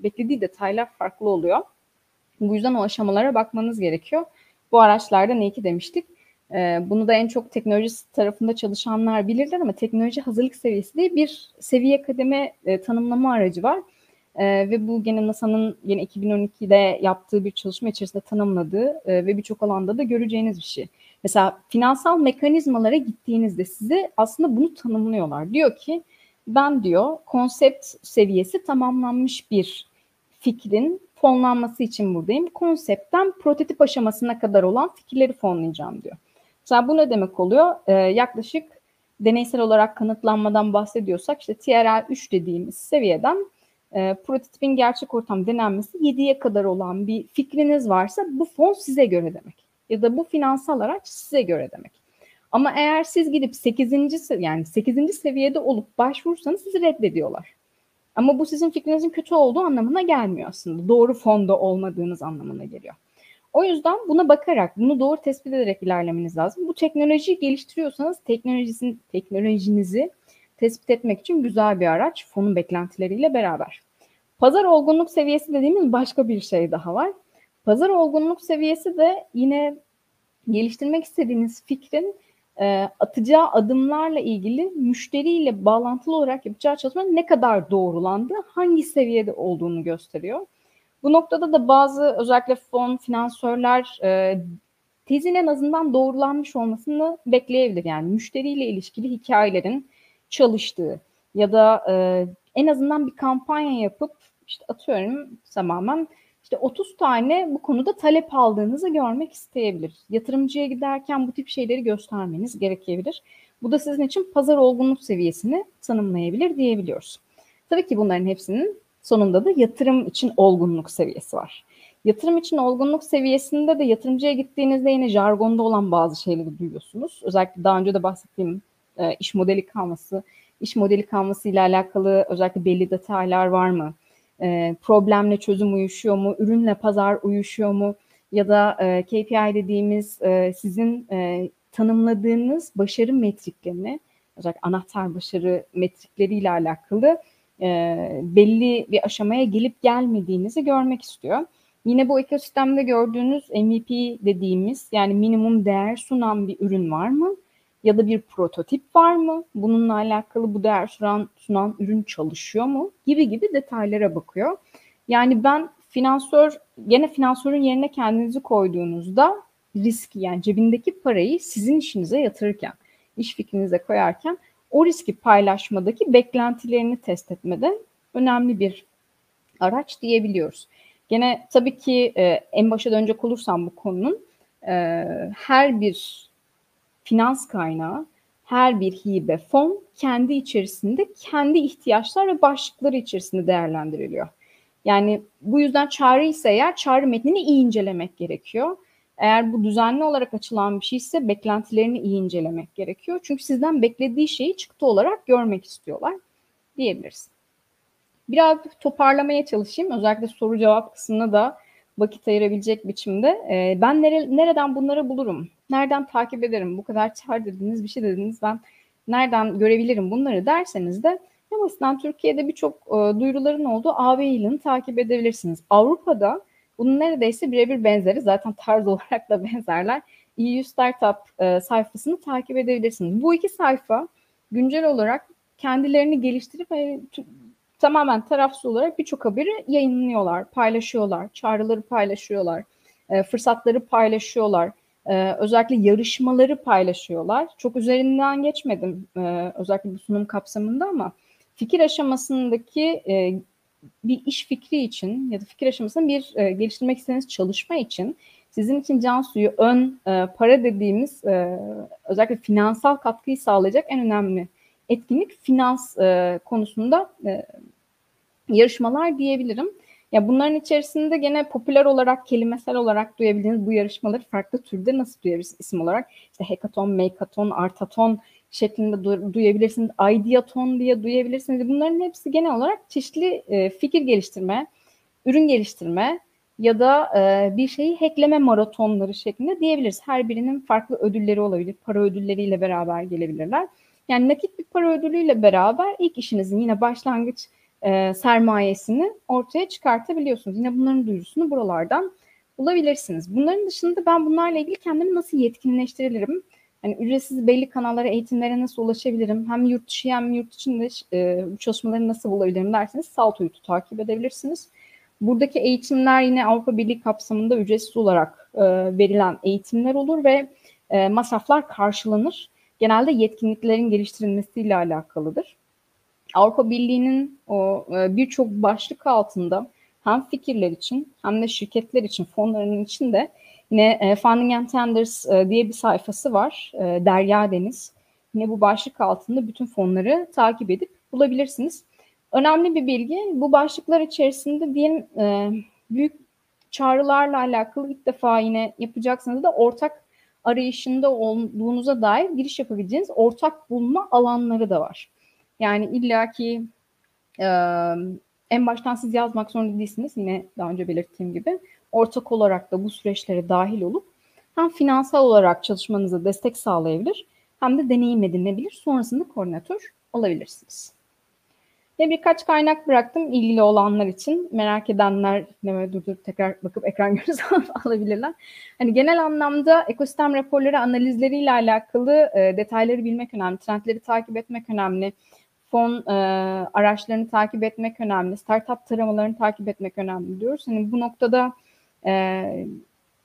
Speaker 2: beklediği detaylar farklı oluyor. Bu yüzden o aşamalara bakmanız gerekiyor. Bu araçlarda ne ki demiştik. E, bunu da en çok teknoloji tarafında çalışanlar bilirler ama teknoloji hazırlık seviyesi diye bir seviye kademe e, tanımlama aracı var. E, ve bu gene NASA'nın yine 2012'de yaptığı bir çalışma içerisinde tanımladığı e, ve birçok alanda da göreceğiniz bir şey. Mesela finansal mekanizmalara gittiğinizde size aslında bunu tanımlıyorlar. Diyor ki ben diyor konsept seviyesi tamamlanmış bir fikrin fonlanması için buradayım. Konseptten prototip aşamasına kadar olan fikirleri fonlayacağım diyor. Mesela bu ne demek oluyor? Ee, yaklaşık deneysel olarak kanıtlanmadan bahsediyorsak işte TRL 3 dediğimiz seviyeden e, prototipin gerçek ortam denenmesi 7'ye kadar olan bir fikriniz varsa bu fon size göre demek. Ya da bu finansal araç size göre demek. Ama eğer siz gidip 8. yani 8. seviyede olup başvurursanız sizi reddediyorlar. Ama bu sizin fikrinizin kötü olduğu anlamına gelmiyor aslında. Doğru fonda olmadığınız anlamına geliyor. O yüzden buna bakarak, bunu doğru tespit ederek ilerlemeniz lazım. Bu teknolojiyi geliştiriyorsanız teknolojisinin teknolojinizi tespit etmek için güzel bir araç fonun beklentileriyle beraber. Pazar olgunluk seviyesi dediğimiz başka bir şey daha var. Pazar olgunluk seviyesi de yine geliştirmek istediğiniz fikrin e, atacağı adımlarla ilgili müşteriyle bağlantılı olarak yapacağı çalışma ne kadar doğrulandı, hangi seviyede olduğunu gösteriyor. Bu noktada da bazı özellikle fon, finansörler e, tezin en azından doğrulanmış olmasını bekleyebilir. Yani müşteriyle ilişkili hikayelerin çalıştığı ya da e, en azından bir kampanya yapıp işte atıyorum tamamen işte 30 tane bu konuda talep aldığınızı görmek isteyebilir. Yatırımcıya giderken bu tip şeyleri göstermeniz gerekebilir. Bu da sizin için pazar olgunluk seviyesini tanımlayabilir diyebiliyoruz. Tabii ki bunların hepsinin sonunda da yatırım için olgunluk seviyesi var. Yatırım için olgunluk seviyesinde de yatırımcıya gittiğinizde yine jargonda olan bazı şeyleri duyuyorsunuz. Özellikle daha önce de bahsettiğim e, iş modeli kalması, iş modeli kalması ile alakalı özellikle belli detaylar var mı? E, problemle çözüm uyuşuyor mu? Ürünle pazar uyuşuyor mu? Ya da e, KPI dediğimiz e, sizin e, tanımladığınız başarı metriklerini, özellikle anahtar başarı metrikleriyle alakalı e, belli bir aşamaya gelip gelmediğinizi görmek istiyor. Yine bu ekosistemde gördüğünüz MVP dediğimiz yani minimum değer sunan bir ürün var mı? Ya da bir prototip var mı? Bununla alakalı bu değer sunan, sunan ürün çalışıyor mu? Gibi gibi detaylara bakıyor. Yani ben finansör, gene finansörün yerine kendinizi koyduğunuzda riski yani cebindeki parayı sizin işinize yatırırken, iş fikrinize koyarken o riski paylaşmadaki beklentilerini test etmede önemli bir araç diyebiliyoruz. Gene tabii ki e, en başa dönecek olursam bu konunun e, her bir finans kaynağı, her bir hibe fon kendi içerisinde kendi ihtiyaçlar ve başlıkları içerisinde değerlendiriliyor. Yani bu yüzden çağrı ise eğer çağrı metnini iyi incelemek gerekiyor. Eğer bu düzenli olarak açılan bir şeyse beklentilerini iyi incelemek gerekiyor. Çünkü sizden beklediği şeyi çıktı olarak görmek istiyorlar diyebiliriz. Biraz toparlamaya çalışayım. Özellikle soru cevap kısmına da vakit ayırabilecek biçimde. Ee, ben nere, nereden bunları bulurum? Nereden takip ederim? Bu kadar çağır dediniz, bir şey dediniz. Ben nereden görebilirim bunları derseniz de en basitten Türkiye'de birçok e, duyuruların olduğu AB yılını takip edebilirsiniz. Avrupa'da bunun neredeyse birebir benzeri. Zaten tarz olarak da benzerler. EU Startup e, sayfasını takip edebilirsiniz. Bu iki sayfa güncel olarak kendilerini geliştirip e, tamamen tarafsız olarak birçok haberi yayınlıyorlar, paylaşıyorlar, çağrıları paylaşıyorlar, e, fırsatları paylaşıyorlar. E, özellikle yarışmaları paylaşıyorlar. Çok üzerinden geçmedim e, özellikle bu sunum kapsamında ama fikir aşamasındaki e, bir iş fikri için ya da fikir aşamasında bir e, geliştirmek istediğiniz çalışma için sizin için can suyu ön e, para dediğimiz e, özellikle finansal katkıyı sağlayacak en önemli etkinlik finans e, konusunda e, yarışmalar diyebilirim. Ya bunların içerisinde gene popüler olarak, kelimesel olarak duyabildiğiniz bu yarışmaları farklı türde nasıl duyabilirsiniz isim olarak? İşte hackathon, makeathon, artathon şeklinde du- duyabilirsiniz. Ideaton diye duyabilirsiniz. Bunların hepsi genel olarak çeşitli e, fikir geliştirme, ürün geliştirme ya da e, bir şeyi hackleme maratonları şeklinde diyebiliriz. Her birinin farklı ödülleri olabilir. Para ödülleriyle beraber gelebilirler. Yani nakit bir para ödülüyle beraber ilk işinizin yine başlangıç e, sermayesini ortaya çıkartabiliyorsunuz. Yine bunların duyurusunu buralardan bulabilirsiniz. Bunların dışında ben bunlarla ilgili kendimi nasıl yetkinleştirebilirim? Yani ücretsiz belli kanallara, eğitimlere nasıl ulaşabilirim? Hem yurt dışı hem yurt içinde e, çalışmaları nasıl bulabilirim derseniz Salto'yu takip edebilirsiniz. Buradaki eğitimler yine Avrupa Birliği kapsamında ücretsiz olarak e, verilen eğitimler olur ve e, masraflar karşılanır. Genelde yetkinliklerin geliştirilmesiyle alakalıdır. Avrupa Birliği'nin o e, birçok başlık altında hem fikirler için hem de şirketler için, fonların içinde yine e, Funding and Tenders e, diye bir sayfası var. Derya Deniz. Yine bu başlık altında bütün fonları takip edip bulabilirsiniz. Önemli bir bilgi. Bu başlıklar içerisinde diyelim büyük çağrılarla alakalı ilk defa yine yapacaksınız da ortak arayışında olduğunuza dair giriş yapabileceğiniz ortak bulma alanları da var. Yani illaki e, en baştan siz yazmak zorunda değilsiniz. Yine daha önce belirttiğim gibi ortak olarak da bu süreçlere dahil olup hem finansal olarak çalışmanıza destek sağlayabilir hem de deneyim edinebilir. Sonrasında koordinatör olabilirsiniz. Ve birkaç kaynak bıraktım ilgili olanlar için. Merak edenler ne böyle durdurup tekrar bakıp ekran görüntüsü alabilirler. Hani genel anlamda ekosistem raporları analizleriyle alakalı e, detayları bilmek önemli. Trendleri takip etmek önemli. Fon e, araçlarını takip etmek önemli. Startup taramalarını takip etmek önemli diyoruz. Hani bu noktada e,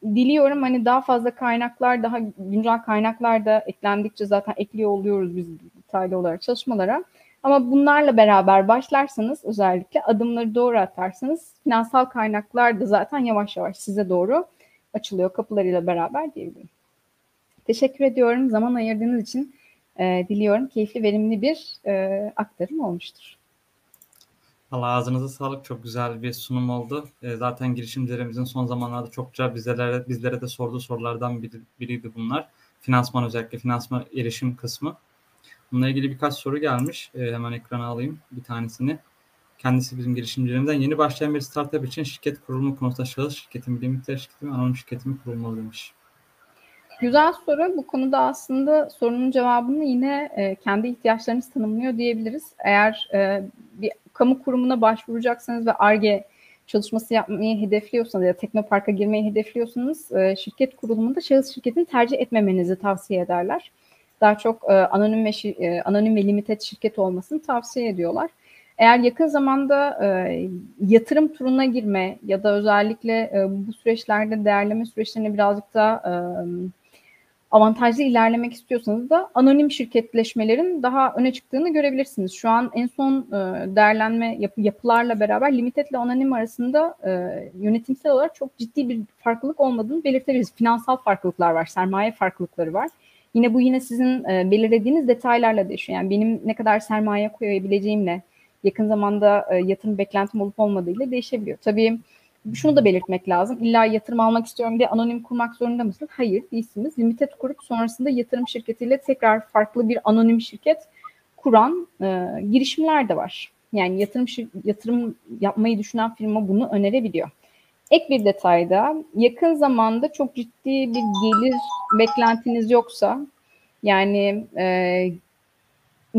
Speaker 2: diliyorum hani daha fazla kaynaklar, daha güncel kaynaklar da eklendikçe zaten ekliyor oluyoruz biz detaylı olarak çalışmalara. Ama bunlarla beraber başlarsanız özellikle adımları doğru atarsanız finansal kaynaklar da zaten yavaş yavaş size doğru açılıyor kapılarıyla beraber diyebilirim. Teşekkür ediyorum. Zaman ayırdığınız için e, diliyorum keyifli, verimli bir e, aktarım olmuştur.
Speaker 1: Allah ağzınıza sağlık. Çok güzel bir sunum oldu. E, zaten girişimcilerimizin son zamanlarda çokça bizlere, bizlere de sorduğu sorulardan biri, biriydi bunlar. Finansman özellikle finansman erişim kısmı. Bununla ilgili birkaç soru gelmiş. E, hemen ekrana alayım bir tanesini. Kendisi bizim girişimcilerimizden yeni başlayan bir startup için şirket kurulumu konusunda şahıs şirketim, mi, limitler şirketi mi, anonim şirketi mi kurulmalı demiş.
Speaker 2: Güzel soru. Bu konuda aslında sorunun cevabını yine e, kendi ihtiyaçlarınız tanımlıyor diyebiliriz. Eğer e, bir kamu kurumuna başvuracaksanız ve ARGE çalışması yapmayı hedefliyorsanız ya teknoparka girmeyi hedefliyorsanız e, şirket kurulumunda şahıs şirketini tercih etmemenizi tavsiye ederler daha çok e, anonim ve e, anonim ve limited şirket olmasını tavsiye ediyorlar. Eğer yakın zamanda e, yatırım turuna girme ya da özellikle e, bu süreçlerde değerleme süreçlerine birazcık daha e, avantajlı ilerlemek istiyorsanız da anonim şirketleşmelerin daha öne çıktığını görebilirsiniz. Şu an en son e, değerlenme yapı, yapılarla beraber limited anonim arasında e, yönetimsel olarak çok ciddi bir farklılık olmadığını belirtebiliriz. Finansal farklılıklar var, sermaye farklılıkları var. Yine bu yine sizin e, belirlediğiniz detaylarla değişiyor. Yani benim ne kadar sermaye koyabileceğimle, yakın zamanda e, yatırım beklentim olup olmadığıyla değişebiliyor. Tabii şunu da belirtmek lazım. İlla yatırım almak istiyorum diye anonim kurmak zorunda mısınız? Hayır değilsiniz. Limited kurup sonrasında yatırım şirketiyle tekrar farklı bir anonim şirket kuran e, girişimler de var. Yani yatırım yatırım yapmayı düşünen firma bunu önerebiliyor. Ek bir detayda yakın zamanda çok ciddi bir gelir beklentiniz yoksa yani e,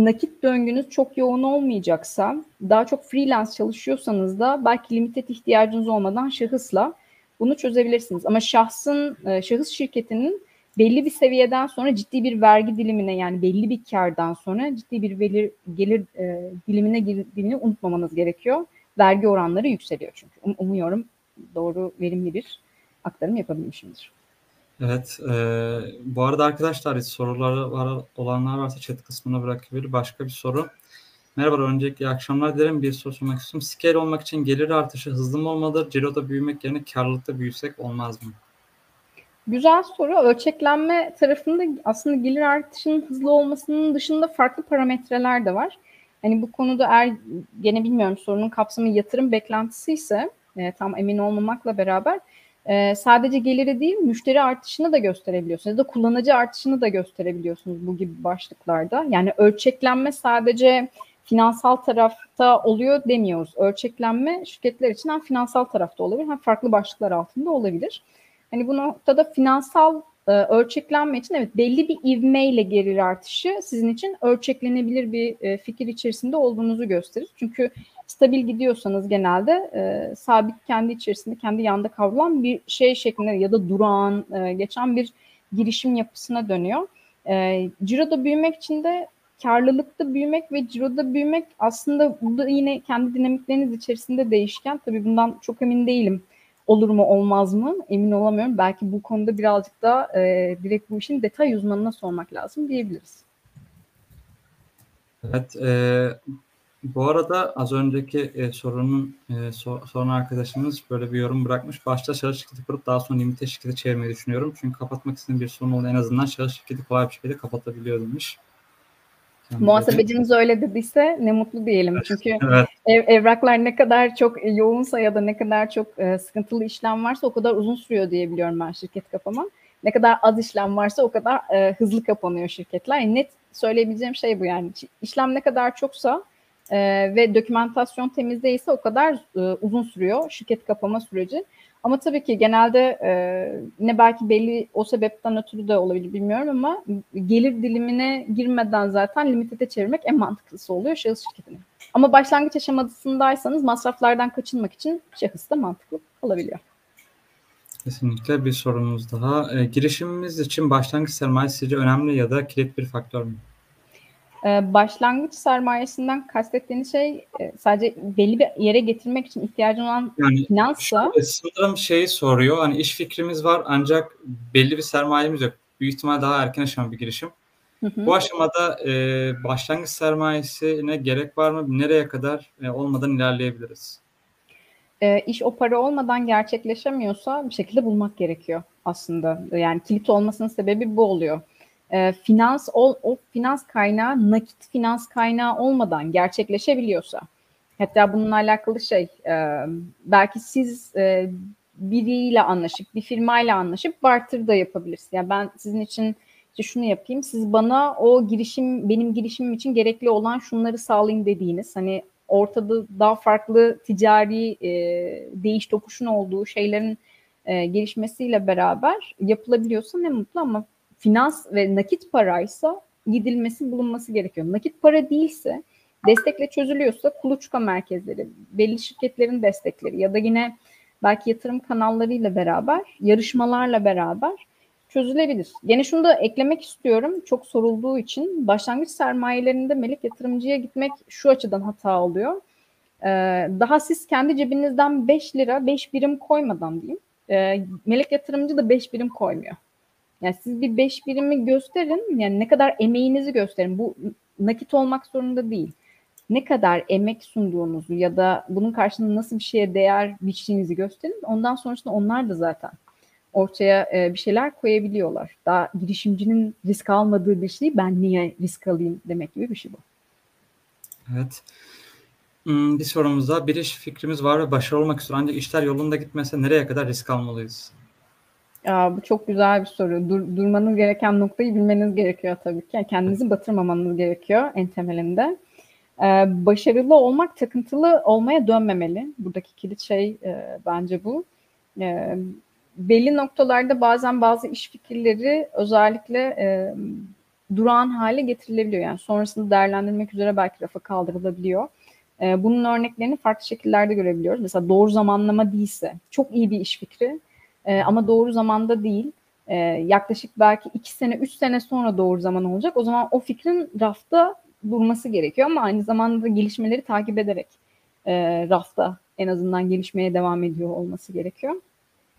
Speaker 2: nakit döngünüz çok yoğun olmayacaksa daha çok freelance çalışıyorsanız da belki limited ihtiyacınız olmadan şahısla bunu çözebilirsiniz. Ama şahsın e, şahıs şirketinin belli bir seviyeden sonra ciddi bir vergi dilimine yani belli bir kardan sonra ciddi bir gelir, gelir e, dilimine girdiğini unutmamanız gerekiyor. Vergi oranları yükseliyor çünkü. Um, umuyorum doğru verimli bir aktarım yapabilmişimdir.
Speaker 1: Evet. E, bu arada arkadaşlar soruları var, olanlar varsa chat kısmına bırakabilir. Başka bir soru. Merhaba, öncelikle iyi akşamlar dilerim. Bir soru sormak istiyorum. Scale olmak için gelir artışı hızlı mı olmalıdır? Ciro'da büyümek yerine karlılıkta büyüsek olmaz mı?
Speaker 2: Güzel soru. Ölçeklenme tarafında aslında gelir artışının hızlı olmasının dışında farklı parametreler de var. Hani bu konuda eğer gene bilmiyorum sorunun kapsamı yatırım beklentisi ise e, tam emin olmamakla beraber e, sadece geliri değil müşteri artışını da gösterebiliyorsunuz ya da kullanıcı artışını da gösterebiliyorsunuz bu gibi başlıklarda. Yani ölçeklenme sadece finansal tarafta oluyor demiyoruz. Ölçeklenme şirketler için hem finansal tarafta olabilir hem farklı başlıklar altında olabilir. Hani bu noktada finansal e, ölçeklenme için evet belli bir ivmeyle gelir artışı sizin için ölçeklenebilir bir e, fikir içerisinde olduğunuzu gösterir. Çünkü stabil gidiyorsanız genelde e, sabit kendi içerisinde kendi yanda kavrulan bir şey şeklinde ya da durağan e, geçen bir girişim yapısına dönüyor. E, ciro'da büyümek için de karlılıkta büyümek ve ciroda büyümek aslında burada yine kendi dinamikleriniz içerisinde değişken. Tabii bundan çok emin değilim olur mu olmaz mı emin olamıyorum. Belki bu konuda birazcık da e, direkt bu işin detay uzmanına sormak lazım diyebiliriz.
Speaker 1: Evet, e, bu arada az önceki e, sorunun e, so, sorun arkadaşımız böyle bir yorum bırakmış. Başta şahıs şirketi kurup daha sonra limite şirketi çevirmeyi düşünüyorum. Çünkü kapatmak istediğim bir sorun oldu. En azından şahıs şirketi kolay bir şekilde kapatabiliyor demiş.
Speaker 2: Muhasebeciniz öyle dediyse ne mutlu diyelim. Çünkü evet. ev, evraklar ne kadar çok yoğunsa ya da ne kadar çok e, sıkıntılı işlem varsa o kadar uzun sürüyor diye biliyorum ben şirket kapama. Ne kadar az işlem varsa o kadar e, hızlı kapanıyor şirketler. Yani net söyleyebileceğim şey bu yani. İşlem ne kadar çoksa e, ve dokümantasyon temiz değilse o kadar e, uzun sürüyor şirket kapama süreci. Ama tabii ki genelde e, yine belki belli o sebepten ötürü de olabilir bilmiyorum ama gelir dilimine girmeden zaten limitede çevirmek en mantıklısı oluyor şahıs şirketinin. Ama başlangıç aşamasındaysanız masraflardan kaçınmak için şahıs da mantıklı olabiliyor.
Speaker 1: Kesinlikle bir sorumuz daha. E, girişimimiz için başlangıç sermayesi sizce önemli ya da kilit bir faktör mü?
Speaker 2: Ee, başlangıç sermayesinden kastettiğiniz şey e, sadece belli bir yere getirmek için ihtiyacın olan yani finanssa.
Speaker 1: Sanırım şeyi soruyor. Hani iş fikrimiz var ancak belli bir sermayemiz yok. Büyük ihtimal daha erken aşama bir girişim. Hı hı. Bu aşamada e, başlangıç sermayesine gerek var mı? Nereye kadar e, olmadan ilerleyebiliriz?
Speaker 2: E, iş o para olmadan gerçekleşemiyorsa bir şekilde bulmak gerekiyor aslında. Yani kilit olmasının sebebi bu oluyor e, finans o, o finans kaynağı nakit finans kaynağı olmadan gerçekleşebiliyorsa hatta bununla alakalı şey e, belki siz e, biriyle anlaşıp bir firmayla anlaşıp barter da yapabilirsiniz. Yani ben sizin için işte şunu yapayım siz bana o girişim benim girişimim için gerekli olan şunları sağlayın dediğiniz hani ortada daha farklı ticari e, değiş tokuşun olduğu şeylerin e, gelişmesiyle beraber yapılabiliyorsa ne mutlu ama finans ve nakit paraysa gidilmesi bulunması gerekiyor. Nakit para değilse destekle çözülüyorsa kuluçka merkezleri, belli şirketlerin destekleri ya da yine belki yatırım kanallarıyla beraber, yarışmalarla beraber çözülebilir. Yine şunu da eklemek istiyorum. Çok sorulduğu için başlangıç sermayelerinde melek yatırımcıya gitmek şu açıdan hata oluyor. Ee, daha siz kendi cebinizden 5 lira, 5 birim koymadan diyeyim. E, melek yatırımcı da 5 birim koymuyor. Yani siz bir beş birimi gösterin. Yani ne kadar emeğinizi gösterin. Bu nakit olmak zorunda değil. Ne kadar emek sunduğunuzu ya da bunun karşılığında nasıl bir şeye değer biçtiğinizi gösterin. Ondan sonrasında onlar da zaten ortaya e, bir şeyler koyabiliyorlar. Daha girişimcinin risk almadığı bir şeyi ben niye risk alayım demek gibi bir şey bu.
Speaker 1: Evet. Hmm, bir sorumuz daha. Bir iş fikrimiz var ve başarılı olmak istiyor. Ancak işler yolunda gitmese nereye kadar risk almalıyız?
Speaker 2: Ya, bu çok güzel bir soru. Dur, durmanız gereken noktayı bilmeniz gerekiyor tabii ki. Yani kendinizi batırmamanız gerekiyor en temelinde. Ee, başarılı olmak takıntılı olmaya dönmemeli. Buradaki kilit şey e, bence bu. E, belli noktalarda bazen bazı iş fikirleri özellikle e, durağan hale getirilebiliyor. Yani sonrasında değerlendirmek üzere belki rafa kaldırılabiliyor. E, bunun örneklerini farklı şekillerde görebiliyoruz. Mesela doğru zamanlama değilse, çok iyi bir iş fikri e, ama doğru zamanda değil. E, yaklaşık belki iki sene, üç sene sonra doğru zaman olacak. O zaman o fikrin rafta durması gerekiyor ama aynı zamanda gelişmeleri takip ederek e, rafta en azından gelişmeye devam ediyor olması gerekiyor.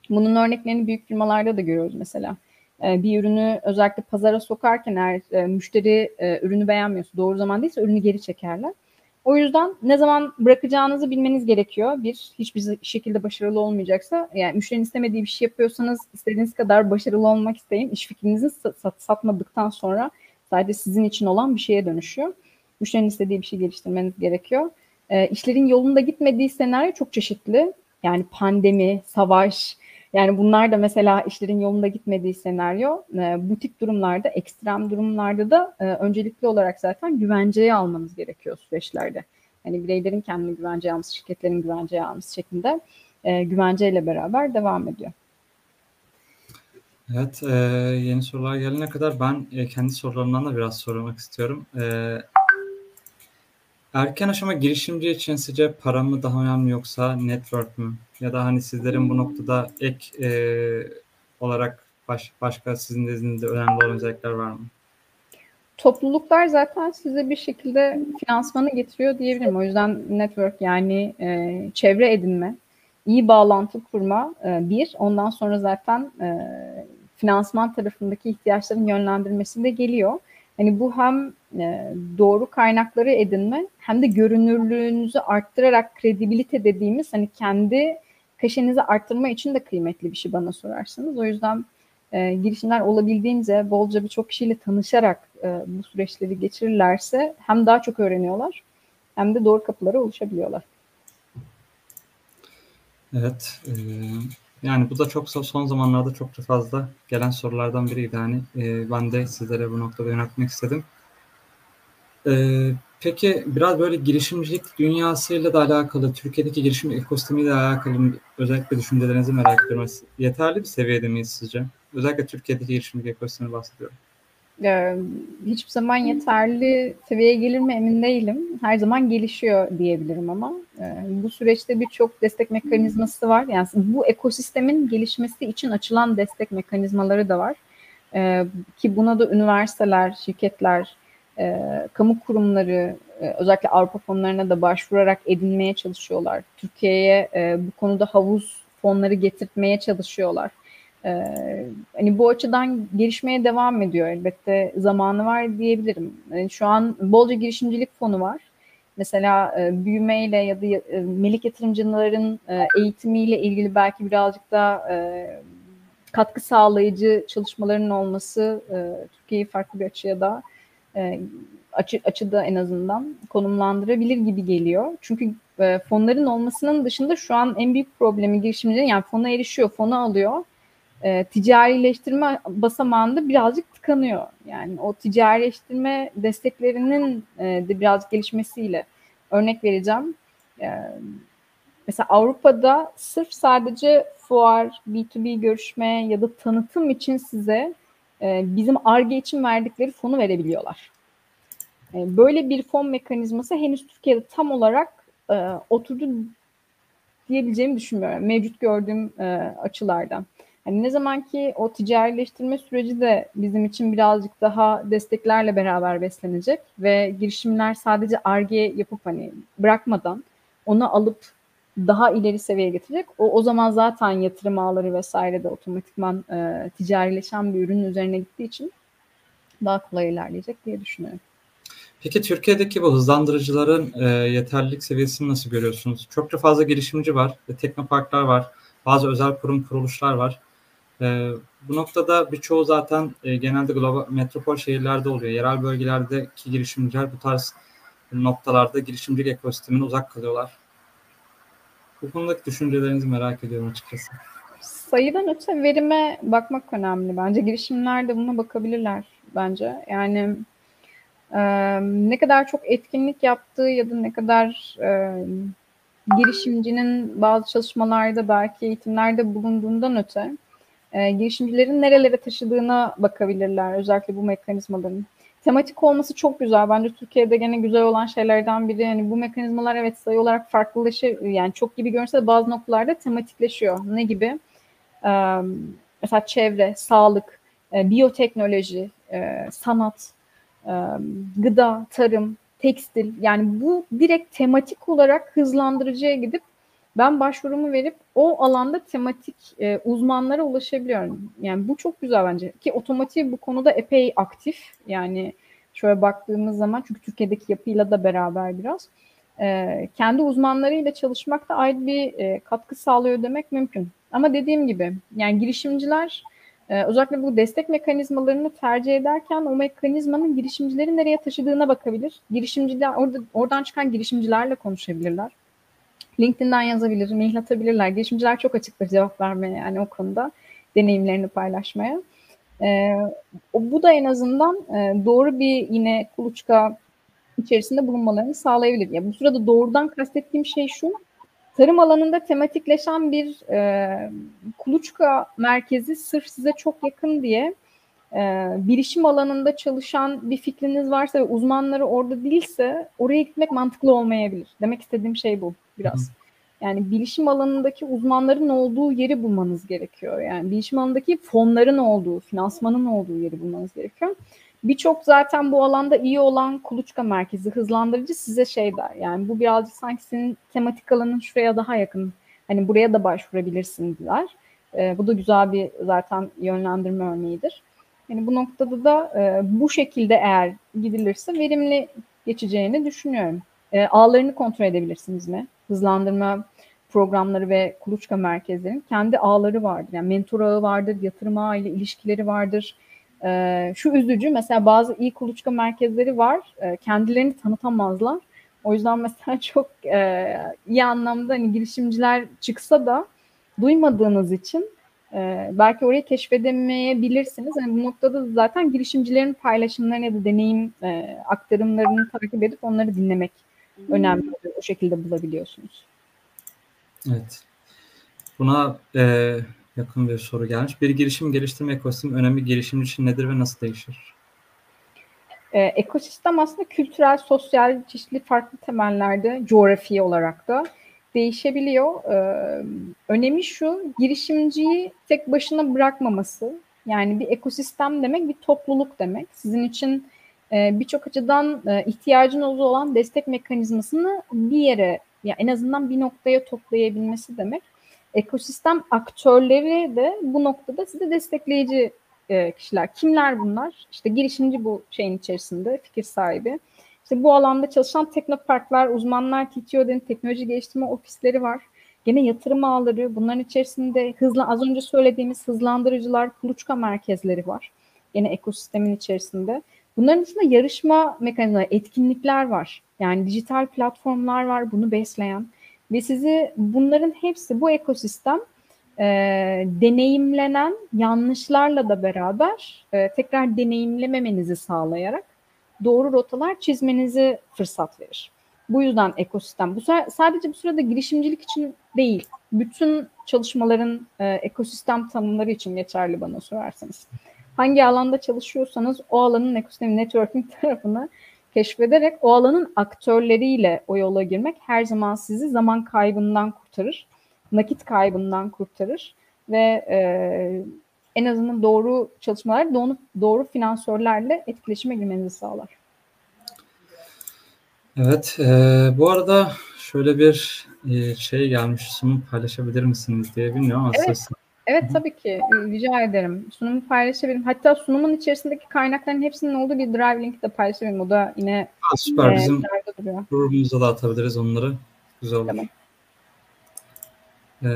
Speaker 2: Bunun örneklerini büyük firmalarda da görüyoruz mesela. E, bir ürünü özellikle pazara sokarken eğer e, müşteri e, ürünü beğenmiyorsa, doğru zaman değilse ürünü geri çekerler. O yüzden ne zaman bırakacağınızı bilmeniz gerekiyor. Bir, hiçbir şekilde başarılı olmayacaksa, yani müşterinin istemediği bir şey yapıyorsanız istediğiniz kadar başarılı olmak isteyin. İş fikrinizi sat, satmadıktan sonra sadece sizin için olan bir şeye dönüşüyor. Müşterinin istediği bir şey geliştirmeniz gerekiyor. E, işlerin yolunda gitmediği senaryo çok çeşitli. Yani pandemi, savaş, yani bunlar da mesela işlerin yolunda gitmediği senaryo. E, bu tip durumlarda, ekstrem durumlarda da e, öncelikli olarak zaten güvenceye almanız gerekiyor süreçlerde. Hani bireylerin kendini güvenceye alması, şirketlerin güvenceye alması şeklinde e, güvenceyle beraber devam ediyor.
Speaker 1: Evet, e, yeni sorular gelene kadar ben e, kendi sorularımdan da biraz sormak istiyorum. E, erken aşama girişimci için sizce para mı daha önemli yoksa network mü? Ya da hani sizlerin bu noktada ek e, olarak baş, başka sizin nezdinizde önemli olan özellikler var mı?
Speaker 2: Topluluklar zaten size bir şekilde finansmanı getiriyor diyebilirim. O yüzden network yani e, çevre edinme, iyi bağlantı kurma e, bir. Ondan sonra zaten e, finansman tarafındaki ihtiyaçların yönlendirmesi de geliyor. Hani bu hem e, doğru kaynakları edinme hem de görünürlüğünüzü arttırarak kredibilite dediğimiz hani kendi kaşenizi arttırma için de kıymetli bir şey bana sorarsanız. O yüzden e, girişimler olabildiğince bolca birçok kişiyle tanışarak e, bu süreçleri geçirirlerse hem daha çok öğreniyorlar hem de doğru kapılara ulaşabiliyorlar.
Speaker 1: Evet. E, yani bu da çok son zamanlarda çok fazla gelen sorulardan biriydi. Hani e, ben de sizlere bu noktada yöneltmek istedim. E, peki biraz böyle girişimcilik dünyasıyla da alakalı, Türkiye'deki girişim ekosistemiyle alakalı özellikle düşüncelerinizi merak ediyorum. Yeterli bir seviyede miyiz sizce? Özellikle Türkiye'deki girişimcilik ekosistemi bahsediyorum.
Speaker 2: Ee, hiçbir zaman yeterli seviyeye gelir mi emin değilim. Her zaman gelişiyor diyebilirim ama e, bu süreçte birçok destek mekanizması var. Yani bu ekosistemin gelişmesi için açılan destek mekanizmaları da var. E, ki buna da üniversiteler, şirketler, e, kamu kurumları, e, özellikle Avrupa fonlarına da başvurarak edinmeye çalışıyorlar. Türkiye'ye e, bu konuda havuz fonları getirtmeye çalışıyorlar. Ee, hani bu açıdan gelişmeye devam ediyor elbette zamanı var diyebilirim. Yani şu an bolca girişimcilik fonu var. Mesela e, büyümeyle ya da e, melik yatırımcıların e, eğitimiyle ilgili belki birazcık da e, katkı sağlayıcı çalışmaların olması e, Türkiye'yi farklı bir açıya da e, açı, açıda en azından konumlandırabilir gibi geliyor. Çünkü e, fonların olmasının dışında şu an en büyük problemi girişimcilerin yani fona erişiyor, fonu alıyor e, ticarileştirme basamağında birazcık tıkanıyor. Yani o ticarileştirme desteklerinin e, de biraz gelişmesiyle örnek vereceğim. Mesela Avrupa'da sırf sadece fuar, B2B görüşme ya da tanıtım için size e, bizim ARGE için verdikleri fonu verebiliyorlar. E, böyle bir fon mekanizması henüz Türkiye'de tam olarak e, oturdu diyebileceğimi düşünmüyorum. Mevcut gördüğüm e, açılardan. Yani ne zaman ki o ticarileştirme süreci de bizim için birazcık daha desteklerle beraber beslenecek ve girişimler sadece ARGE yapıp hani bırakmadan onu alıp daha ileri seviyeye getirecek. O, o zaman zaten yatırım ağları vesaire de otomatikman e, ticarileşen bir ürünün üzerine gittiği için daha kolay ilerleyecek diye düşünüyorum.
Speaker 1: Peki Türkiye'deki bu hızlandırıcıların e, yeterlilik seviyesini nasıl görüyorsunuz? Çokça fazla girişimci var, ve teknoparklar var, bazı özel kurum kuruluşlar var. E, bu noktada birçoğu zaten e, genelde global metropol şehirlerde oluyor. Yerel bölgelerdeki girişimciler bu tarz noktalarda girişimcilik ekosistemine uzak kalıyorlar. Bu konudaki düşüncelerinizi merak ediyorum açıkçası.
Speaker 2: Sayıdan öte verime bakmak önemli bence. Girişimler de buna bakabilirler bence. Yani e, ne kadar çok etkinlik yaptığı ya da ne kadar e, girişimcinin bazı çalışmalarda belki eğitimlerde bulunduğundan öte e, girişimcilerin nerelere taşıdığına bakabilirler. Özellikle bu mekanizmaların. Tematik olması çok güzel. Bence Türkiye'de gene güzel olan şeylerden biri. Yani bu mekanizmalar evet sayı olarak farklılaşır. Yani çok gibi görünse de bazı noktalarda tematikleşiyor. Ne gibi? Ee, mesela çevre, sağlık, e, biyoteknoloji, e, sanat, e, gıda, tarım, tekstil. Yani bu direkt tematik olarak hızlandırıcıya gidip ben başvurumu verip o alanda tematik e, uzmanlara ulaşabiliyorum. Yani bu çok güzel bence. Ki otomotiv bu konuda epey aktif. Yani şöyle baktığımız zaman çünkü Türkiye'deki yapıyla da beraber biraz. E, kendi uzmanlarıyla çalışmak da ayrı bir e, katkı sağlıyor demek mümkün. Ama dediğim gibi yani girişimciler e, özellikle bu destek mekanizmalarını tercih ederken o mekanizmanın girişimcileri nereye taşıdığına bakabilir. Girişimciler orada oradan çıkan girişimcilerle konuşabilirler. LinkedIn'den yazabilir, mail atabilirler. Girişimciler çok açıktır cevap vermeye yani o konuda deneyimlerini paylaşmaya. E, bu da en azından e, doğru bir yine kuluçka içerisinde bulunmalarını sağlayabilir. Ya bu sırada doğrudan kastettiğim şey şu. Tarım alanında tematikleşen bir e, kuluçka merkezi sırf size çok yakın diye e, bilişim alanında çalışan bir fikriniz varsa ve uzmanları orada değilse oraya gitmek mantıklı olmayabilir. Demek istediğim şey bu biraz. Yani bilişim alanındaki uzmanların olduğu yeri bulmanız gerekiyor. Yani bilişim alanındaki fonların olduğu, finansmanın olduğu yeri bulmanız gerekiyor. Birçok zaten bu alanda iyi olan kuluçka merkezi, hızlandırıcı size şey der. Yani bu birazcık sanki senin tematik alanın şuraya daha yakın. Hani buraya da başvurabilirsinizler. E, bu da güzel bir zaten yönlendirme örneğidir. Yani bu noktada da e, bu şekilde eğer gidilirse verimli geçeceğini düşünüyorum. E, ağlarını kontrol edebilirsiniz mi? Hızlandırma programları ve kuluçka merkezlerinin kendi ağları vardır. Yani mentor ağı vardır, yatırım ağı ile ilişkileri vardır. E, şu üzücü mesela bazı iyi kuluçka merkezleri var. E, kendilerini tanıtamazlar. O yüzden mesela çok e, iyi anlamda hani girişimciler çıksa da duymadığınız için e, belki orayı keşfedemeyebilirsiniz. Yani bu noktada zaten girişimcilerin paylaşımlarını ya da deneyim e, aktarımlarını takip edip onları dinlemek. Önemli oluyor. O şekilde bulabiliyorsunuz.
Speaker 1: Evet. Buna e, yakın bir soru gelmiş. Bir girişim geliştirme ekosistem önemli girişim için nedir ve nasıl değişir?
Speaker 2: E, ekosistem aslında kültürel, sosyal, çeşitli farklı temellerde, coğrafi olarak da değişebiliyor. Ee, önemi şu, girişimciyi tek başına bırakmaması. Yani bir ekosistem demek bir topluluk demek. Sizin için e, birçok açıdan e, ihtiyacınız olan destek mekanizmasını bir yere, ya en azından bir noktaya toplayabilmesi demek. Ekosistem aktörleri de bu noktada size destekleyici e, kişiler. Kimler bunlar? İşte girişimci bu şeyin içerisinde, fikir sahibi. İşte bu alanda çalışan teknoparklar, uzmanlar, TTO'den teknoloji geliştirme ofisleri var. Gene yatırım ağları, bunların içerisinde hızlı az önce söylediğimiz hızlandırıcılar, kuluçka merkezleri var. Gene ekosistemin içerisinde. Bunların dışında yarışma mekanizmaları, etkinlikler var. Yani dijital platformlar var bunu besleyen. Ve sizi bunların hepsi bu ekosistem e, deneyimlenen yanlışlarla da beraber e, tekrar deneyimlememenizi sağlayarak doğru rotalar çizmenizi fırsat verir. Bu yüzden ekosistem. Bu sadece bu sırada girişimcilik için değil, bütün çalışmaların e, ekosistem tanımları için geçerli bana sorarsanız. Hangi alanda çalışıyorsanız o alanın ekosistem networking tarafını keşfederek o alanın aktörleriyle o yola girmek her zaman sizi zaman kaybından kurtarır, nakit kaybından kurtarır ve e, en azından doğru çalışmalar doğru, doğru finansörlerle etkileşime girmenizi sağlar.
Speaker 1: Evet, e, bu arada şöyle bir e, şey gelmiş, sunum paylaşabilir misiniz diye bilmiyorum ama
Speaker 2: evet. Evet tabii ki rica ederim. Sunumu paylaşabilirim. Hatta sunumun içerisindeki kaynakların hepsinin olduğu bir drive link de paylaşabilirim. O da yine
Speaker 1: ha, süper. E, Bizim grubumuza da atabiliriz onları. Güzel olur. Tamam. Ee,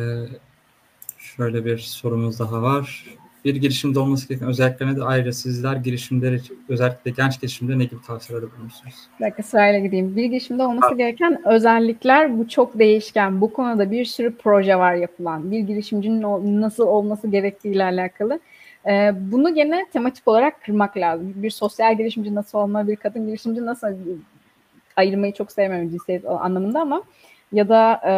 Speaker 1: şöyle bir sorumuz daha var bir girişimde olması gereken özelliklerine de ayrıca sizler girişimleri özellikle genç girişimde ne gibi tavsiyelerde bulunursunuz?
Speaker 2: Bir dakika sırayla gideyim. Bir girişimde olması ha. gereken özellikler bu çok değişken. Bu konuda bir sürü proje var yapılan. Bir girişimcinin nasıl olması gerektiğiyle alakalı. Ee, bunu gene tematik olarak kırmak lazım. Bir sosyal girişimci nasıl olmalı, bir kadın girişimci nasıl ayırmayı çok sevmiyorum cinsiyet anlamında ama ya da e,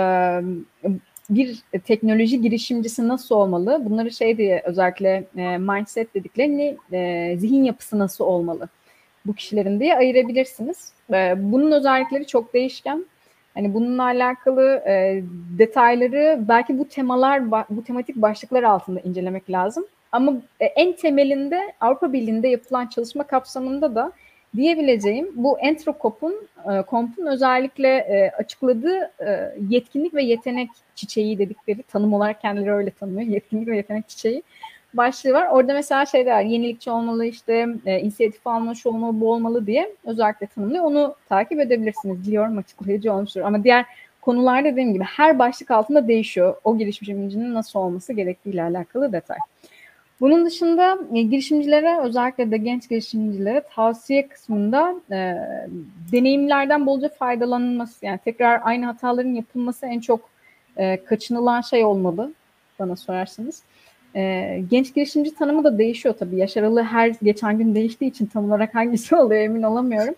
Speaker 2: bir teknoloji girişimcisi nasıl olmalı? Bunları şey diye özellikle e, mindset dediklerini e, zihin yapısı nasıl olmalı? Bu kişilerin diye ayırabilirsiniz. E, bunun özellikleri çok değişken. Hani bununla alakalı e, detayları belki bu temalar, bu tematik başlıklar altında incelemek lazım. Ama e, en temelinde Avrupa Birliği'nde yapılan çalışma kapsamında da diyebileceğim bu Entropop'un e, Komp'un özellikle e, açıkladığı e, yetkinlik ve yetenek çiçeği dedikleri tanım olarak kendileri öyle tanımıyor. Yetkinlik ve yetenek çiçeği başlığı var. Orada mesela şey der, yenilikçi olmalı işte inisiyatif almalı, şu olmalı, bu olmalı diye özellikle tanımlıyor. Onu takip edebilirsiniz. Biliyorum açıklayıcı olmuştur. Ama diğer konular dediğim gibi her başlık altında değişiyor. O girişimcinin nasıl olması gerektiğiyle alakalı detay. Bunun dışında e, girişimcilere özellikle de genç girişimcilere tavsiye kısmında e, deneyimlerden bolca faydalanılması yani tekrar aynı hataların yapılması en çok e, kaçınılan şey olmalı bana sorarsanız. E, genç girişimci tanımı da değişiyor tabii. Yaş aralığı her geçen gün değiştiği için tam olarak hangisi oluyor emin olamıyorum.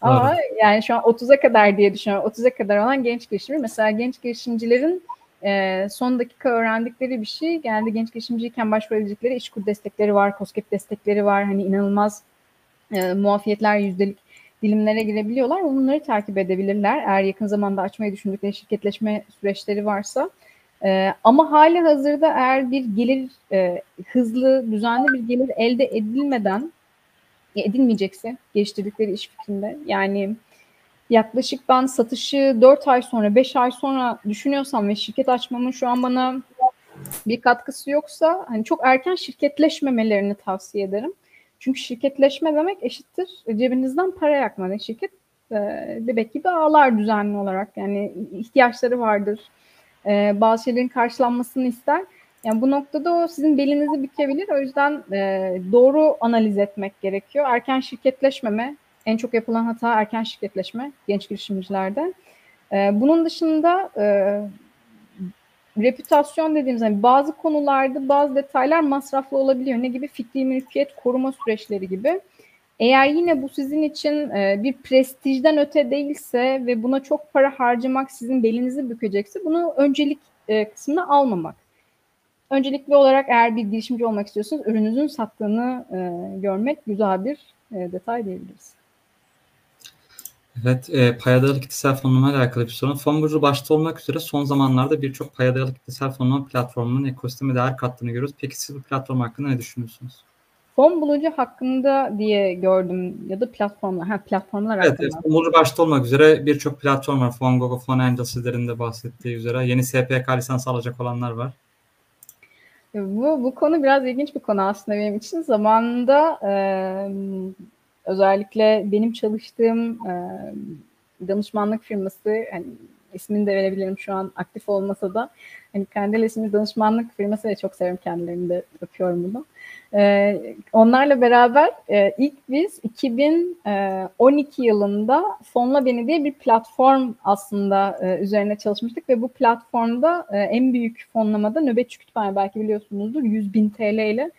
Speaker 2: Ama yani şu an 30'a kadar diye düşünüyorum. 30'a kadar olan genç girişimci. Mesela genç girişimcilerin e, son dakika öğrendikleri bir şey geldi genç girişimciyken başvurabilecekleri işkur destekleri var, COSGAP destekleri var. Hani inanılmaz e, muafiyetler yüzdelik dilimlere girebiliyorlar. Bunları takip edebilirler. Eğer yakın zamanda açmayı düşündükleri şirketleşme süreçleri varsa. E, ama hali hazırda eğer bir gelir e, hızlı, düzenli bir gelir elde edilmeden edilmeyecekse geliştirdikleri iş fikrinde yani yaklaşık ben satışı 4 ay sonra 5 ay sonra düşünüyorsam ve şirket açmamın şu an bana bir katkısı yoksa hani çok erken şirketleşmemelerini tavsiye ederim. Çünkü şirketleşme demek eşittir cebinizden para yakma. Şirket e, demek gibi ağlar düzenli olarak yani ihtiyaçları vardır. E, bazı şeylerin karşılanmasını ister. Yani bu noktada o sizin belinizi bükebilir. O yüzden e, doğru analiz etmek gerekiyor. Erken şirketleşmeme, en çok yapılan hata erken şirketleşme genç girişimcilerde. E, bunun dışında e, reputasyon dediğimiz hani bazı konularda bazı detaylar masraflı olabiliyor. Ne gibi? Fikri mülkiyet koruma süreçleri gibi. Eğer yine bu sizin için e, bir prestijden öte değilse ve buna çok para harcamak sizin belinizi bükecekse bunu öncelik e, kısmına almamak. Öncelikli olarak eğer bir girişimci olmak istiyorsanız ürününüzün sattığını görmek güzel bir detay diyebiliriz.
Speaker 1: Evet, e, payadalı kitlesel fonlama ile alakalı bir sorun. Fon burcu başta olmak üzere son zamanlarda birçok payadalı kitlesel fonlama platformunun ekosisteme değer kattığını görüyoruz. Peki siz bu platform hakkında ne düşünüyorsunuz?
Speaker 2: Fon bulucu hakkında diye gördüm ya da platformlar. Ha platformlar
Speaker 1: evet,
Speaker 2: hakkında.
Speaker 1: Evet, fon bulucu başta olmak üzere birçok platform var. Fongogo, Fonangel sizlerin de bahsettiği üzere. Yeni SPK lisansı alacak olanlar var.
Speaker 2: Bu, bu konu biraz ilginç bir konu aslında benim için. Zamanında e, özellikle benim çalıştığım e, danışmanlık firması, hani ismini de verebilirim şu an aktif olmasa da, hani Kandil isimli danışmanlık firması ve çok severim kendilerini de öpüyorum bunu. E, onlarla beraber e, ilk biz 2012 yılında Fonla Beni diye bir platform aslında e, üzerine çalışmıştık ve bu platformda e, en büyük fonlamada nöbetçi kütüphane belki biliyorsunuzdur 100 bin TL ile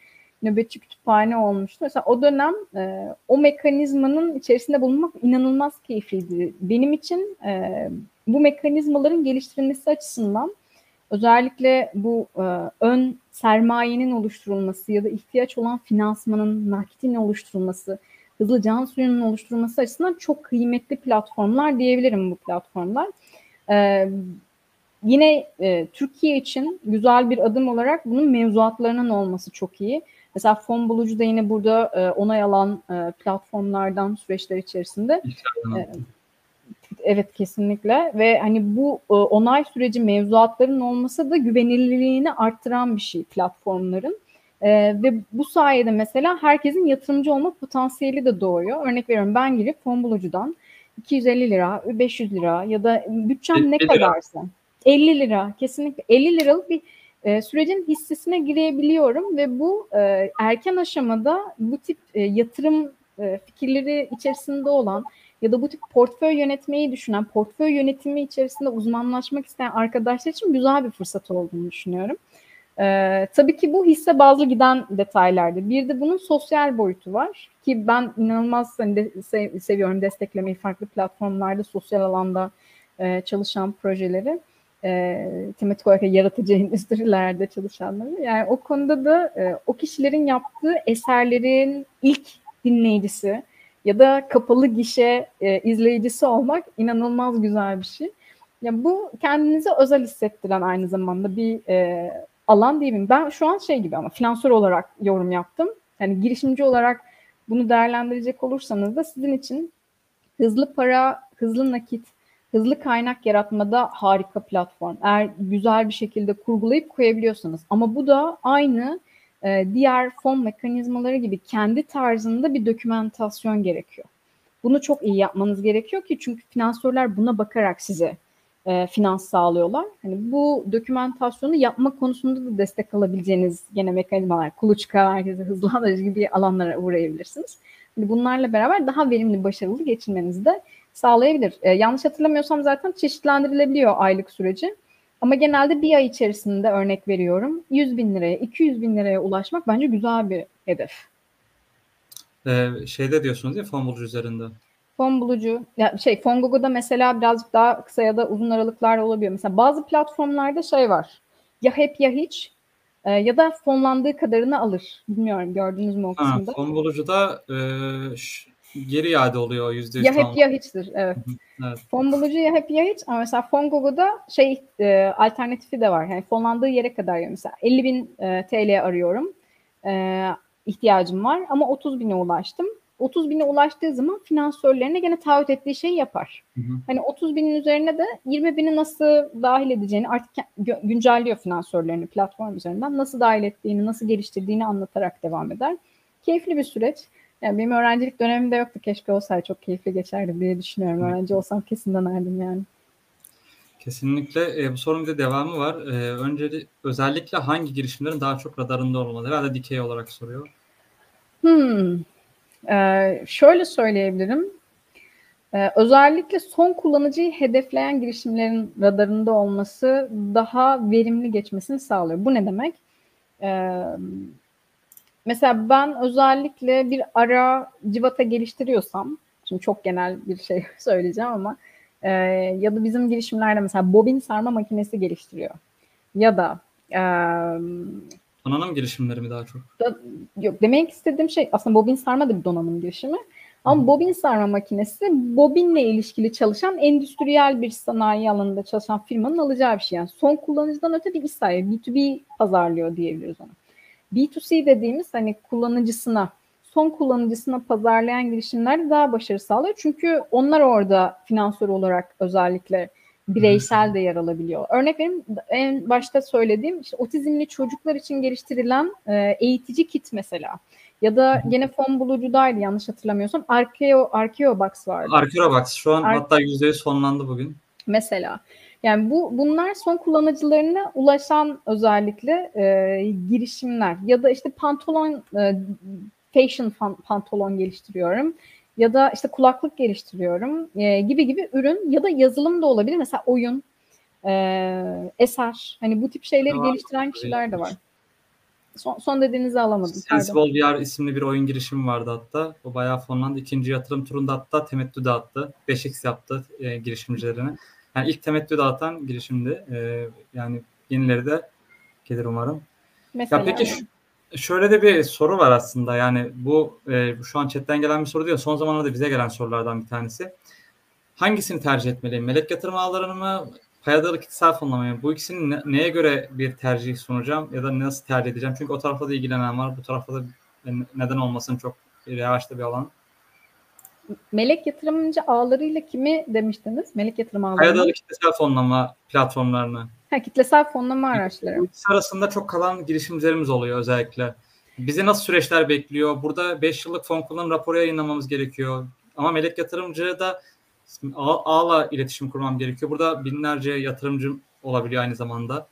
Speaker 2: nöbetçi kütüphane olmuştu. Mesela o dönem e, o mekanizmanın içerisinde bulunmak inanılmaz keyifliydi. Benim için e, bu mekanizmaların geliştirilmesi açısından özellikle bu e, ön sermayenin oluşturulması ya da ihtiyaç olan finansmanın, nakitin oluşturulması, hızlı can suyunun oluşturulması açısından çok kıymetli platformlar diyebilirim bu platformlar. E, yine e, Türkiye için güzel bir adım olarak bunun mevzuatlarının olması çok iyi. Mesela fon bulucu da yine burada e, onay alan e, platformlardan süreçler içerisinde. E, evet kesinlikle ve hani bu e, onay süreci mevzuatların olması da güvenilirliğini arttıran bir şey platformların. E, ve bu sayede mesela herkesin yatırımcı olma potansiyeli de doğuyor. Örnek veriyorum ben girip fon bulucudan 250 lira, 500 lira ya da bütçem ne kadarsa 50 lira kesinlikle 50 liralık bir e, sürecin hissesine girebiliyorum ve bu e, erken aşamada bu tip e, yatırım e, fikirleri içerisinde olan ya da bu tip portföy yönetmeyi düşünen, portföy yönetimi içerisinde uzmanlaşmak isteyen arkadaşlar için güzel bir fırsat olduğunu düşünüyorum. Ee, tabii ki bu hisse bazlı giden detaylardı. Bir de bunun sosyal boyutu var ki ben inanılmaz hani de, sev, seviyorum desteklemeyi farklı platformlarda sosyal alanda e, çalışan projeleri e, tematik olarak yaratıcı endüstrilerde çalışanları. Yani o konuda da e, o kişilerin yaptığı eserlerin ilk dinleyicisi ya da kapalı gişe e, izleyicisi olmak inanılmaz güzel bir şey. Ya bu kendinizi özel hissettiren aynı zamanda bir e, alan mi? Ben şu an şey gibi ama finansör olarak yorum yaptım. Yani girişimci olarak bunu değerlendirecek olursanız da sizin için hızlı para, hızlı nakit, hızlı kaynak yaratmada harika platform. Eğer güzel bir şekilde kurgulayıp koyabiliyorsanız. Ama bu da aynı e, diğer fon mekanizmaları gibi kendi tarzında bir dokümentasyon gerekiyor. Bunu çok iyi yapmanız gerekiyor ki çünkü finansörler buna bakarak size e, finans sağlıyorlar. Hani bu dokümantasyonu yapma konusunda da destek alabileceğiniz gene mekanizmalar, kuluçka, herkese hızlandırıcı gibi alanlara uğrayabilirsiniz. Hani bunlarla beraber daha verimli, başarılı geçirmenizi de sağlayabilir. E, yanlış hatırlamıyorsam zaten çeşitlendirilebiliyor aylık süreci. Ama genelde bir ay içerisinde örnek veriyorum 100 bin liraya, 200 bin liraya ulaşmak bence güzel bir hedef.
Speaker 1: Ee, şeyde diyorsunuz ya fon bulucu üzerinde.
Speaker 2: Fon bulucu, ya şey Fongogo'da mesela birazcık daha kısa ya da uzun aralıklar olabiliyor. Mesela bazı platformlarda şey var. Ya hep ya hiç e, ya da fonlandığı kadarını alır. Bilmiyorum gördünüz mü o kısmında.
Speaker 1: Ha, fon bulucuda e, geri iade oluyor yüzde
Speaker 2: Ya hep ya hiçtir. Evet. evet. Fon bulucu ya hep ya hiç ama mesela Fongogo'da şey e, alternatifi de var. Yani fonlandığı yere kadar yani mesela 50 bin e, TL arıyorum. E, ihtiyacım var ama 30 bine ulaştım. 30 bine ulaştığı zaman finansörlerine gene taahhüt ettiği şeyi yapar. Hı hı. Hani 30 binin üzerine de 20 bini nasıl dahil edeceğini artık güncelliyor finansörlerini platform üzerinden. Nasıl dahil ettiğini, nasıl geliştirdiğini anlatarak devam eder. Keyifli bir süreç. Yani benim öğrencilik dönemimde yoktu. Keşke olsaydı çok keyifli geçerdi diye düşünüyorum. Öğrenci olsam kesin denerdim yani.
Speaker 1: Kesinlikle. E, bu sorunun bir de devamı var. E, önce özellikle hangi girişimlerin daha çok radarında olmalı? Herhalde dikey olarak soruyor.
Speaker 2: Hmm. Ee, şöyle söyleyebilirim. Ee, özellikle son kullanıcıyı hedefleyen girişimlerin radarında olması daha verimli geçmesini sağlıyor. Bu ne demek? Ee, mesela ben özellikle bir ara civata geliştiriyorsam, şimdi çok genel bir şey söyleyeceğim ama e, ya da bizim girişimlerde mesela bobin sarma makinesi geliştiriyor. Ya da e,
Speaker 1: Donanım girişimleri mi daha çok?
Speaker 2: Da, yok demek istediğim şey aslında bobin sarma da bir donanım girişimi. Ama bobin sarma makinesi bobinle ilişkili çalışan endüstriyel bir sanayi alanında çalışan firmanın alacağı bir şey. Yani son kullanıcıdan öte bir iş sahibi. B2B pazarlıyor diyebiliriz ona. B2C dediğimiz hani kullanıcısına, son kullanıcısına pazarlayan girişimler daha başarı sağlıyor. Çünkü onlar orada finansör olarak özellikle bireysel de yer alabiliyor. Örnek vereyim en başta söylediğim işte otizmli çocuklar için geliştirilen e, eğitici kit mesela. Ya da gene fon bulucudaydı yanlış hatırlamıyorsam. Arkeo, Arkeo Box vardı.
Speaker 1: Arkeo Box şu an Ar- hatta %100 sonlandı bugün.
Speaker 2: Mesela. Yani bu bunlar son kullanıcılarına ulaşan özellikle e, girişimler ya da işte pantolon e, fashion pantolon geliştiriyorum ya da işte kulaklık geliştiriyorum e, gibi gibi ürün ya da yazılım da olabilir. Mesela oyun, e, eser hani bu tip şeyleri tamam. geliştiren kişiler de var. Son, son dediğinizi alamadım.
Speaker 1: Sensible VR isimli bir oyun girişimi vardı hatta. O bayağı fonlandı. İkinci yatırım turunda hatta temettü dağıttı. 5x yaptı e, girişimcilerine. Yani ilk temettü dağıtan girişimdi. E, yani yenileri de gelir umarım. Mesela ya peki şu, şöyle de bir soru var aslında. Yani bu e, şu an chatten gelen bir soru değil. Son zamanlarda bize gelen sorulardan bir tanesi. Hangisini tercih etmeliyim? Melek yatırım ağlarını mı? Payadalı kitlesel fonlamayı mı? Bu ikisini ne, neye göre bir tercih sunacağım ya da nasıl tercih edeceğim? Çünkü o tarafta da ilgilenen var. Bu tarafta da neden olmasın çok revaçta bir alan.
Speaker 2: Melek yatırımcı ağlarıyla kimi demiştiniz? Melek yatırım ağları.
Speaker 1: Payadalı kitlesel fonlama platformlarını.
Speaker 2: Ha, kitlesel fonlama araçları. Bu
Speaker 1: arasında çok kalan girişimcilerimiz oluyor özellikle. Bizi nasıl süreçler bekliyor? Burada 5 yıllık fon kullanım raporu yayınlamamız gerekiyor. Ama melek yatırımcı da ağla iletişim kurmam gerekiyor. Burada binlerce yatırımcı olabiliyor aynı zamanda.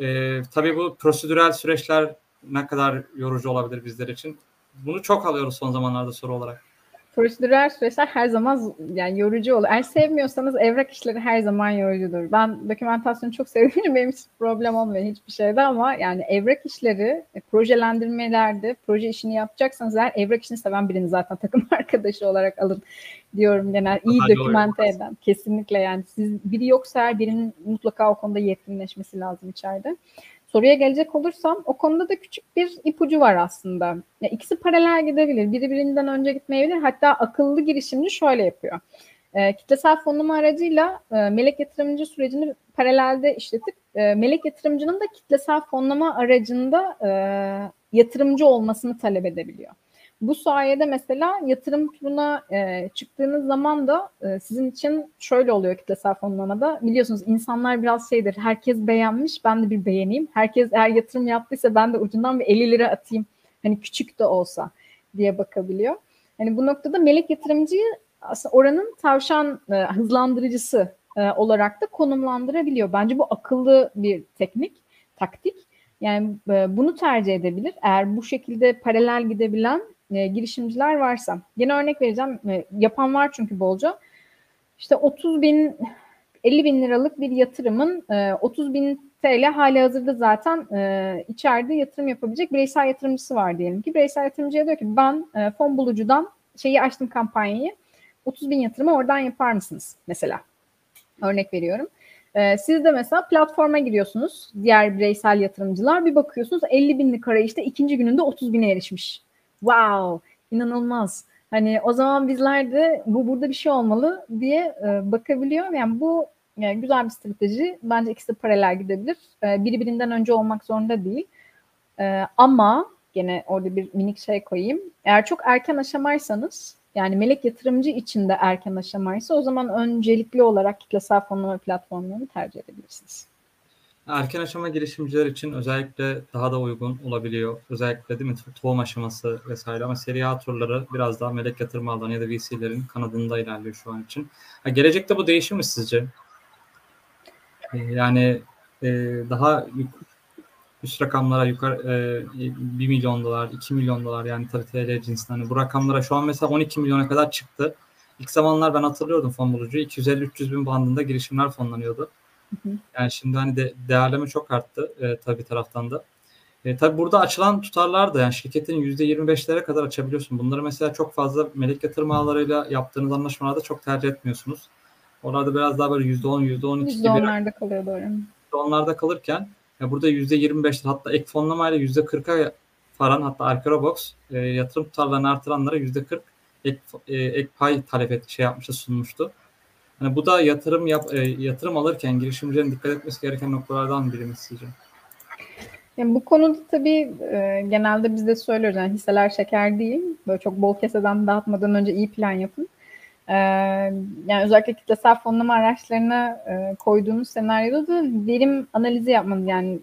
Speaker 1: Ee, tabii bu prosedürel süreçler ne kadar yorucu olabilir bizler için? Bunu çok alıyoruz son zamanlarda soru olarak
Speaker 2: prosedürel süreçler her zaman yani yorucu olur. Eğer sevmiyorsanız evrak işleri her zaman yorucudur. Ben dokümantasyonu çok sevdiğim benim hiç problem olmuyor hiçbir şeyde ama yani evrak işleri e, projelendirmelerde proje işini yapacaksanız eğer evrak işini seven birini zaten takım arkadaşı olarak alın diyorum genel iyi Hadi eden. Kesinlikle yani siz biri yoksa eğer birinin mutlaka o konuda yetkinleşmesi lazım içeride. Soruya gelecek olursam o konuda da küçük bir ipucu var aslında. Ya ikisi paralel gidebilir. Biri birinden önce gitmeyebilir. Hatta akıllı girişimci şöyle yapıyor. E, kitlesel fonlama aracıyla e, melek yatırımcı sürecini paralelde işletip e, melek yatırımcının da kitlesel fonlama aracında e, yatırımcı olmasını talep edebiliyor. Bu sayede mesela yatırım turuna e, çıktığınız zaman da e, sizin için şöyle oluyor kitlesel fonlamada. Biliyorsunuz insanlar biraz şeydir. Herkes beğenmiş, ben de bir beğeneyim. Herkes eğer yatırım yaptıysa ben de ucundan bir 50 lira atayım. Hani küçük de olsa diye bakabiliyor. Hani bu noktada melek yatırımcıyı aslında oranın tavşan e, hızlandırıcısı e, olarak da konumlandırabiliyor. Bence bu akıllı bir teknik, taktik. Yani e, bunu tercih edebilir. Eğer bu şekilde paralel gidebilen e, girişimciler varsa. Yine örnek vereceğim. E, yapan var çünkü bolca. İşte 30 bin 50 bin liralık bir yatırımın e, 30 bin TL hali hazırda zaten e, içeride yatırım yapabilecek bireysel yatırımcısı var diyelim ki. Bireysel yatırımcıya diyor ki ben e, fon bulucudan şeyi açtım kampanyayı 30 bin yatırımı oradan yapar mısınız mesela? Örnek veriyorum. E, siz de mesela platforma giriyorsunuz diğer bireysel yatırımcılar bir bakıyorsunuz 50 binlik arayışta ikinci gününde 30 bine erişmiş wow inanılmaz. Hani o zaman bizler de bu burada bir şey olmalı diye e, bakabiliyor. Yani bu yani güzel bir strateji. Bence ikisi de paralel gidebilir. E, biri birinden önce olmak zorunda değil. E, ama gene orada bir minik şey koyayım. Eğer çok erken aşamaysanız yani melek yatırımcı için de erken aşamaysa o zaman öncelikli olarak kitlesel fonlama platformlarını tercih edebilirsiniz.
Speaker 1: Erken aşama girişimciler için özellikle daha da uygun olabiliyor. Özellikle değil mi tohum aşaması vesaire ama seri A turları biraz daha melek yatırım alanı ya da VC'lerin kanadında ilerliyor şu an için. Ha, gelecekte bu değişir mi sizce? Ee, yani e, daha üst rakamlara yukarı e, 1 milyon dolar, 2 milyon dolar yani tabii TL cinsinden. Hani bu rakamlara şu an mesela 12 milyona kadar çıktı. İlk zamanlar ben hatırlıyordum fon bulucu. 250-300 bin bandında girişimler fonlanıyordu. Yani şimdi hani de, değerleme çok arttı e, tabii taraftan da. E, tabii burada açılan tutarlar da yani şirketin %25'lere kadar açabiliyorsun. Bunları mesela çok fazla melek yatırım ağlarıyla yaptığınız anlaşmalarda çok tercih etmiyorsunuz. Orada biraz daha böyle %10, %12 gibi.
Speaker 2: %10'larda kalıyor doğru.
Speaker 1: %10'larda kalırken ya burada %25'ler hatta ek fonlamayla %40'a varan hatta Arkerobox e, yatırım tutarlarını artıranlara %40 ek, e, ek pay talep et, şey yapmıştı sunmuştu. Hani bu da yatırım yap, e, yatırım alırken girişimcilerin dikkat etmesi gereken noktalardan biri sizce?
Speaker 2: Yani bu konuda tabii e, genelde biz de söylüyoruz yani hisseler şeker değil. Böyle çok bol keseden dağıtmadan önce iyi plan yapın. E, yani özellikle kitlesel fonlama araçlarına e, koyduğunuz senaryoda da verim analizi yapmanız yani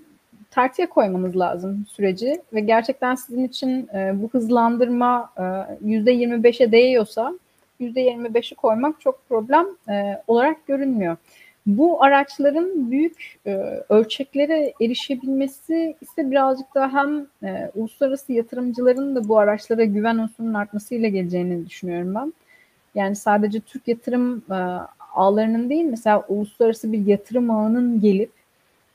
Speaker 2: tartıya koymanız lazım süreci ve gerçekten sizin için e, bu hızlandırma e, %25'e değiyorsa %25'i koymak çok problem e, olarak görünmüyor. Bu araçların büyük e, ölçeklere erişebilmesi ise birazcık daha hem e, uluslararası yatırımcıların da bu araçlara güven unsurunun artmasıyla geleceğini düşünüyorum ben. Yani sadece Türk yatırım e, ağlarının değil mesela uluslararası bir yatırım ağının gelip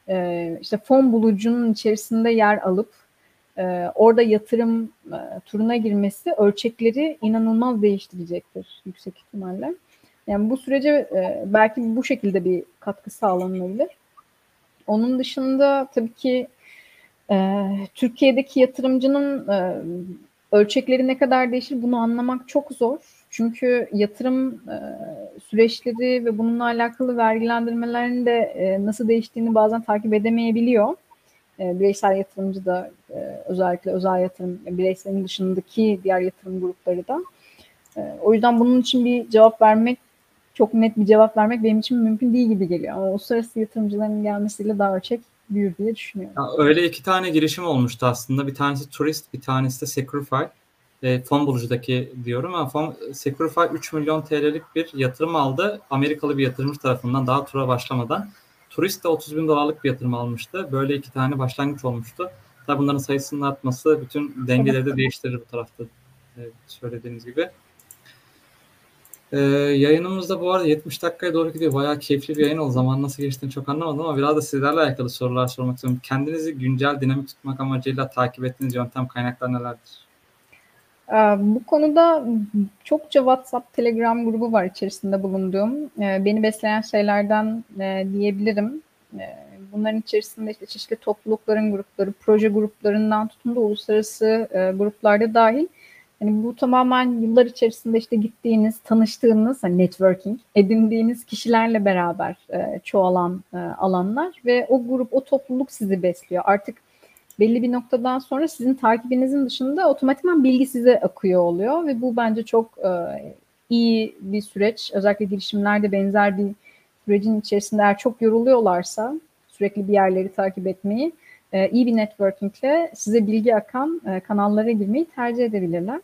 Speaker 2: e, işte fon bulucunun içerisinde yer alıp orada yatırım e, turuna girmesi ölçekleri inanılmaz değiştirecektir yüksek ihtimalle. Yani bu sürece e, belki bu şekilde bir katkı sağlanabilir. Onun dışında tabii ki e, Türkiye'deki yatırımcının e, ölçekleri ne kadar değişir bunu anlamak çok zor. Çünkü yatırım e, süreçleri ve bununla alakalı vergilendirmelerin de e, nasıl değiştiğini bazen takip edemeyebiliyor. E, bireysel yatırımcı da e, özellikle özel yatırım, bireyselin dışındaki diğer yatırım grupları da. E, o yüzden bunun için bir cevap vermek, çok net bir cevap vermek benim için mümkün değil gibi geliyor. Ama uluslararası yatırımcıların gelmesiyle daha ölçek büyür diye düşünüyorum.
Speaker 1: Ya öyle iki tane girişim olmuştu aslında. Bir tanesi Turist, bir tanesi de Securify. E, fon bulucudaki diyorum ama fon, Securify 3 milyon TL'lik bir yatırım aldı. Amerikalı bir yatırımcı tarafından daha tura başlamadan. Turist de 30 bin dolarlık bir yatırım almıştı. Böyle iki tane başlangıç olmuştu. Tabii bunların sayısının artması bütün dengeleri de değiştirir bu tarafta e, söylediğiniz gibi. Ee, yayınımızda bu arada 70 dakikaya doğru gidiyor. Bayağı keyifli bir yayın oldu. Zaman nasıl geçtiğini çok anlamadım ama biraz da sizlerle alakalı sorular sormak istiyorum. Kendinizi güncel, dinamik tutmak amacıyla takip ettiğiniz yöntem kaynaklar nelerdir?
Speaker 2: Ee, bu konuda çokça WhatsApp, Telegram grubu var içerisinde bulunduğum. Ee, beni besleyen şeylerden e, diyebilirim. Ee, bunların içerisinde işte çeşitli toplulukların grupları, proje gruplarından tutun da uluslararası e, gruplarda dahil. Yani bu tamamen yıllar içerisinde işte gittiğiniz, tanıştığınız, hani networking, edindiğiniz kişilerle beraber e, çoğalan alanlar ve o grup, o topluluk sizi besliyor. Artık belli bir noktadan sonra sizin takibinizin dışında otomatikman bilgi size akıyor oluyor ve bu bence çok e, iyi bir süreç. Özellikle girişimlerde benzer bir sürecin içerisinde eğer çok yoruluyorlarsa sürekli bir yerleri takip etmeyi e, iyi bir networkingle size bilgi akan e, kanallara girmeyi tercih edebilirler.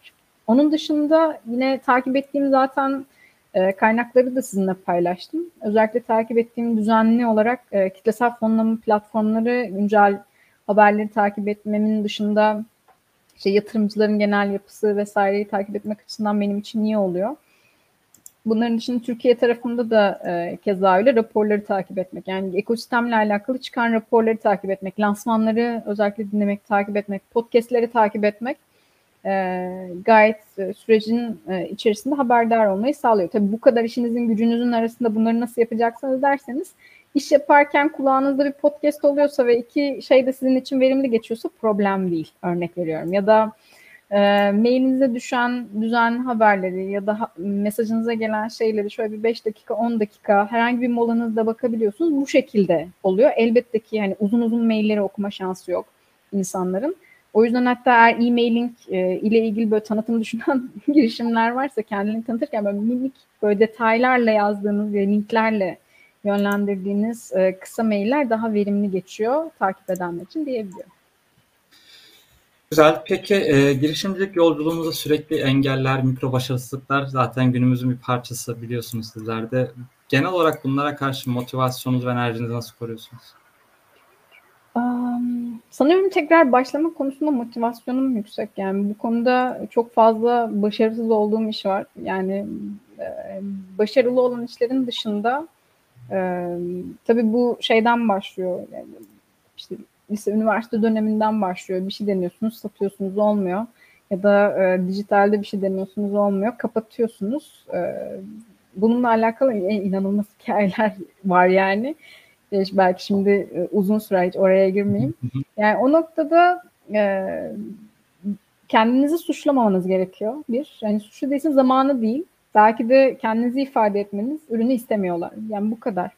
Speaker 2: Onun dışında yine takip ettiğim zaten e, kaynakları da sizinle paylaştım. Özellikle takip ettiğim düzenli olarak e, kitlesel fonlama platformları güncel haberleri takip etmemin dışında işte yatırımcıların genel yapısı vesaireyi takip etmek açısından benim için iyi oluyor. Bunların dışında Türkiye tarafında da e, keza öyle raporları takip etmek. Yani ekosistemle alakalı çıkan raporları takip etmek, lansmanları özellikle dinlemek, takip etmek, podcastleri takip etmek e, gayet e, sürecin e, içerisinde haberdar olmayı sağlıyor. Tabii bu kadar işinizin gücünüzün arasında bunları nasıl yapacaksınız derseniz iş yaparken kulağınızda bir podcast oluyorsa ve iki şey de sizin için verimli geçiyorsa problem değil. Örnek veriyorum. Ya da e, mailinize düşen düzenli haberleri ya da ha, mesajınıza gelen şeyleri şöyle bir 5 dakika 10 dakika herhangi bir molanızda bakabiliyorsunuz. Bu şekilde oluyor. Elbette ki yani uzun uzun mailleri okuma şansı yok insanların. O yüzden hatta eğer e-mailing e, ile ilgili böyle tanıtım düşünen girişimler varsa kendini tanıtırken böyle minik böyle detaylarla yazdığınız ve linklerle yönlendirdiğiniz e, kısa mailler daha verimli geçiyor takip edenler için diyebiliyorum.
Speaker 1: Güzel. Peki e, girişimcilik yolculuğumuzda sürekli engeller, mikro başarısızlıklar zaten günümüzün bir parçası biliyorsunuz sizler de. Genel olarak bunlara karşı motivasyonunuzu ve enerjinizi nasıl koruyorsunuz?
Speaker 2: Um, sanıyorum tekrar başlama konusunda motivasyonum yüksek. Yani bu konuda çok fazla başarısız olduğum iş var. Yani e, başarılı olan işlerin dışında e, tabii bu şeyden başlıyor. Yani işte lise, üniversite döneminden başlıyor. Bir şey deniyorsunuz, satıyorsunuz, olmuyor. Ya da e, dijitalde bir şey deniyorsunuz, olmuyor. Kapatıyorsunuz. E, bununla alakalı inanılmaz hikayeler var yani. E, belki şimdi e, uzun süre hiç oraya girmeyeyim. Yani o noktada e, kendinizi suçlamamanız gerekiyor. Bir, yani suçlu değilsin zamanı değil. Belki de kendinizi ifade etmeniz, ürünü istemiyorlar. Yani bu kadar.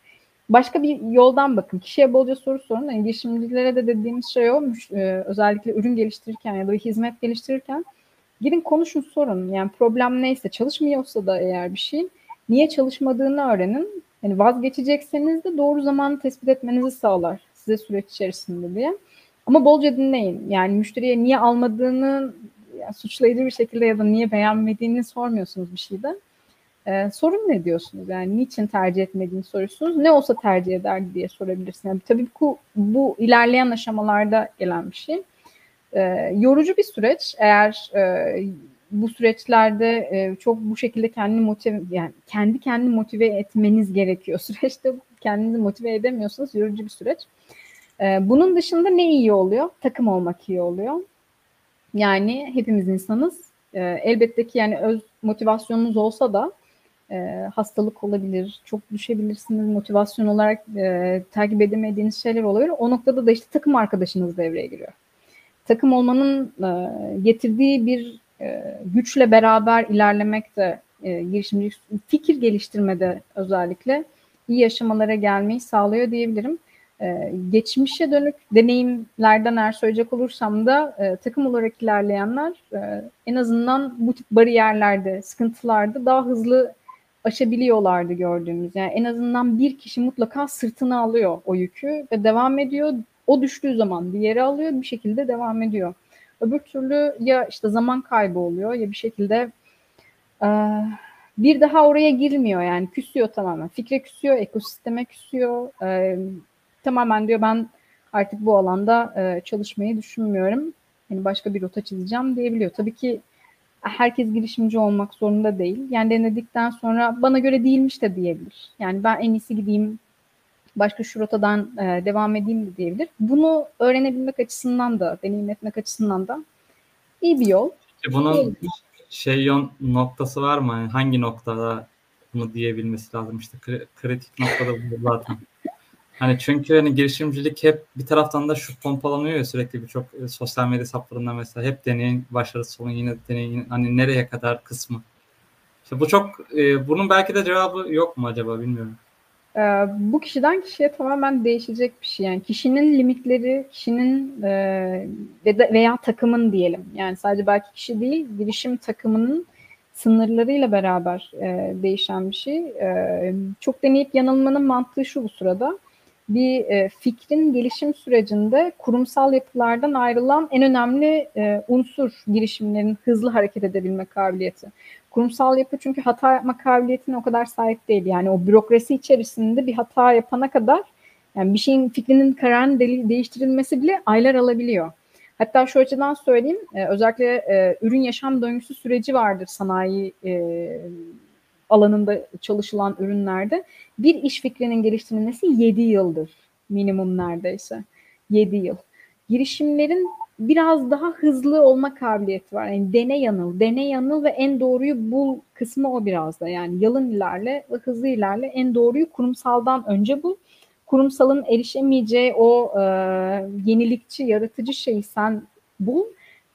Speaker 2: Başka bir yoldan bakın. Kişiye bolca soru sorun. Yani girişimcilere de dediğimiz şey o. E, özellikle ürün geliştirirken ya da bir hizmet geliştirirken gidin konuşun sorun. Yani problem neyse çalışmıyorsa da eğer bir şey niye çalışmadığını öğrenin. Yani vazgeçecekseniz de doğru zamanı tespit etmenizi sağlar size süreç içerisinde diye. Ama bolca dinleyin. Yani müşteriye niye almadığını yani suçlayıcı bir şekilde ya da niye beğenmediğini sormuyorsunuz bir şeyde. Ee, sorun ne diyorsunuz? Yani niçin tercih etmediğini soruyorsunuz. Ne olsa tercih ederdi diye sorabilirsiniz. Yani tabii bu, bu ilerleyen aşamalarda gelen bir şey. Ee, yorucu bir süreç. Eğer e, bu süreçlerde e, çok bu şekilde kendini motive yani kendi kendini motive etmeniz gerekiyor. Süreçte kendinizi motive edemiyorsanız yorucu bir süreç. E, bunun dışında ne iyi oluyor? Takım olmak iyi oluyor. Yani hepimiz insanız. E, elbette ki yani öz motivasyonunuz olsa da e, hastalık olabilir, çok düşebilirsiniz motivasyon olarak e, takip edemediğiniz şeyler olabilir. O noktada da işte takım arkadaşınız devreye giriyor. Takım olmanın e, getirdiği bir e, güçle beraber ilerlemek de e, girişimcilik fikir geliştirmede özellikle iyi yaşamalara gelmeyi sağlıyor diyebilirim. E, geçmişe dönük deneyimlerden eğer söyleyecek olursam da e, takım olarak ilerleyenler e, en azından bu tip bariyerlerde, sıkıntılarda daha hızlı aşabiliyorlardı gördüğümüz. Yani en azından bir kişi mutlaka sırtına alıyor o yükü ve devam ediyor. O düştüğü zaman diğeri alıyor bir şekilde devam ediyor. Öbür türlü ya işte zaman kaybı oluyor ya bir şekilde e, bir daha oraya girmiyor yani küsüyor tamamen. Fikre küsüyor, ekosisteme küsüyor. E, tamamen diyor ben artık bu alanda e, çalışmayı düşünmüyorum. Yani başka bir rota çizeceğim diyebiliyor. Tabii ki herkes girişimci olmak zorunda değil. Yani denedikten sonra bana göre değilmiş de diyebilir. Yani ben en iyisi gideyim başka şu rotadan e, devam edeyim mi diyebilir. Bunu öğrenebilmek açısından da, deneyim etmek açısından da iyi bir yol.
Speaker 1: İşte bunun şey yon noktası var mı? Yani hangi noktada bunu diyebilmesi lazım? İşte kritik noktada bu zaten. Hani çünkü hani girişimcilik hep bir taraftan da şu pompalanıyor ya sürekli birçok e, sosyal medya hesaplarında mesela hep deneyin başarısı olun yine deneyin hani nereye kadar kısmı. İşte bu çok e, bunun belki de cevabı yok mu acaba bilmiyorum.
Speaker 2: Ee, bu kişiden kişiye tamamen değişecek bir şey. Yani kişinin limitleri, kişinin e, veya takımın diyelim. Yani sadece belki kişi değil, girişim takımının sınırlarıyla beraber e, değişen bir şey. E, çok deneyip yanılmanın mantığı şu bu sırada. Bir e, fikrin gelişim sürecinde kurumsal yapılardan ayrılan en önemli e, unsur girişimlerin hızlı hareket edebilme kabiliyeti. Kurumsal yapı çünkü hata yapma kabiliyetine o kadar sahip değil. Yani o bürokrasi içerisinde bir hata yapana kadar yani bir şeyin fikrinin kararının de- değiştirilmesi bile aylar alabiliyor. Hatta şu açıdan söyleyeyim, e, özellikle e, ürün yaşam döngüsü süreci vardır sanayi alanında çalışılan ürünlerde. Bir iş fikrinin geliştirilmesi 7 yıldır minimum neredeyse. 7 yıl. Girişimlerin biraz daha hızlı olma kabiliyeti var. Yani dene yanıl, dene yanıl ve en doğruyu bul kısmı o biraz da. Yani yalın ilerle ve hızlı ilerle en doğruyu kurumsaldan önce bul. Kurumsalın erişemeyeceği o e, yenilikçi, yaratıcı şeyi sen bul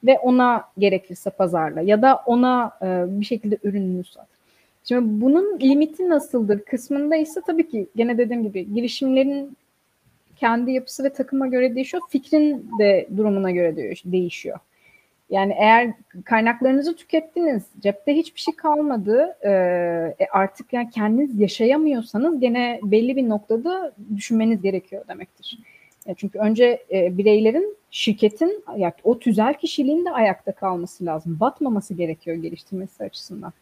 Speaker 2: ve ona gerekirse pazarla ya da ona e, bir şekilde ürününü sat. Şimdi bunun limiti nasıldır kısmında ise tabii ki gene dediğim gibi girişimlerin kendi yapısı ve takıma göre değişiyor. Fikrin de durumuna göre değişiyor. Yani eğer kaynaklarınızı tükettiniz, cepte hiçbir şey kalmadı, e, artık yani kendiniz yaşayamıyorsanız gene belli bir noktada düşünmeniz gerekiyor demektir. Yani çünkü önce e, bireylerin, şirketin, yani o tüzel kişiliğin de ayakta kalması lazım. Batmaması gerekiyor geliştirmesi açısından.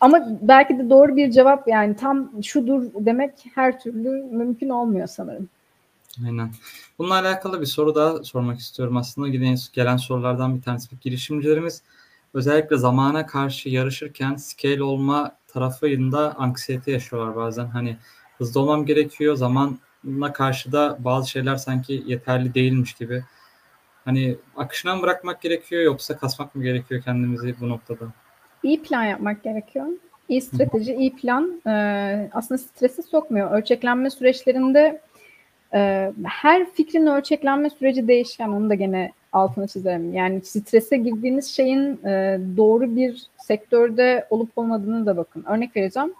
Speaker 2: Ama belki de doğru bir cevap yani tam şudur demek her türlü mümkün olmuyor sanırım.
Speaker 1: Aynen. Bununla alakalı bir soru daha sormak istiyorum aslında. Yine gelen sorulardan bir tanesi. Girişimcilerimiz özellikle zamana karşı yarışırken scale olma tarafında anksiyete yaşıyorlar bazen. Hani hızlı olmam gerekiyor. Zamanla karşı da bazı şeyler sanki yeterli değilmiş gibi. Hani akışına mı bırakmak gerekiyor yoksa kasmak mı gerekiyor kendimizi bu noktada?
Speaker 2: İyi plan yapmak gerekiyor. İyi strateji, iyi plan e, aslında stresi sokmuyor. Ölçeklenme süreçlerinde e, her fikrin ölçeklenme süreci değişken. Onu da gene altını çizerim. Yani strese girdiğiniz şeyin e, doğru bir sektörde olup olmadığını da bakın. Örnek vereceğim.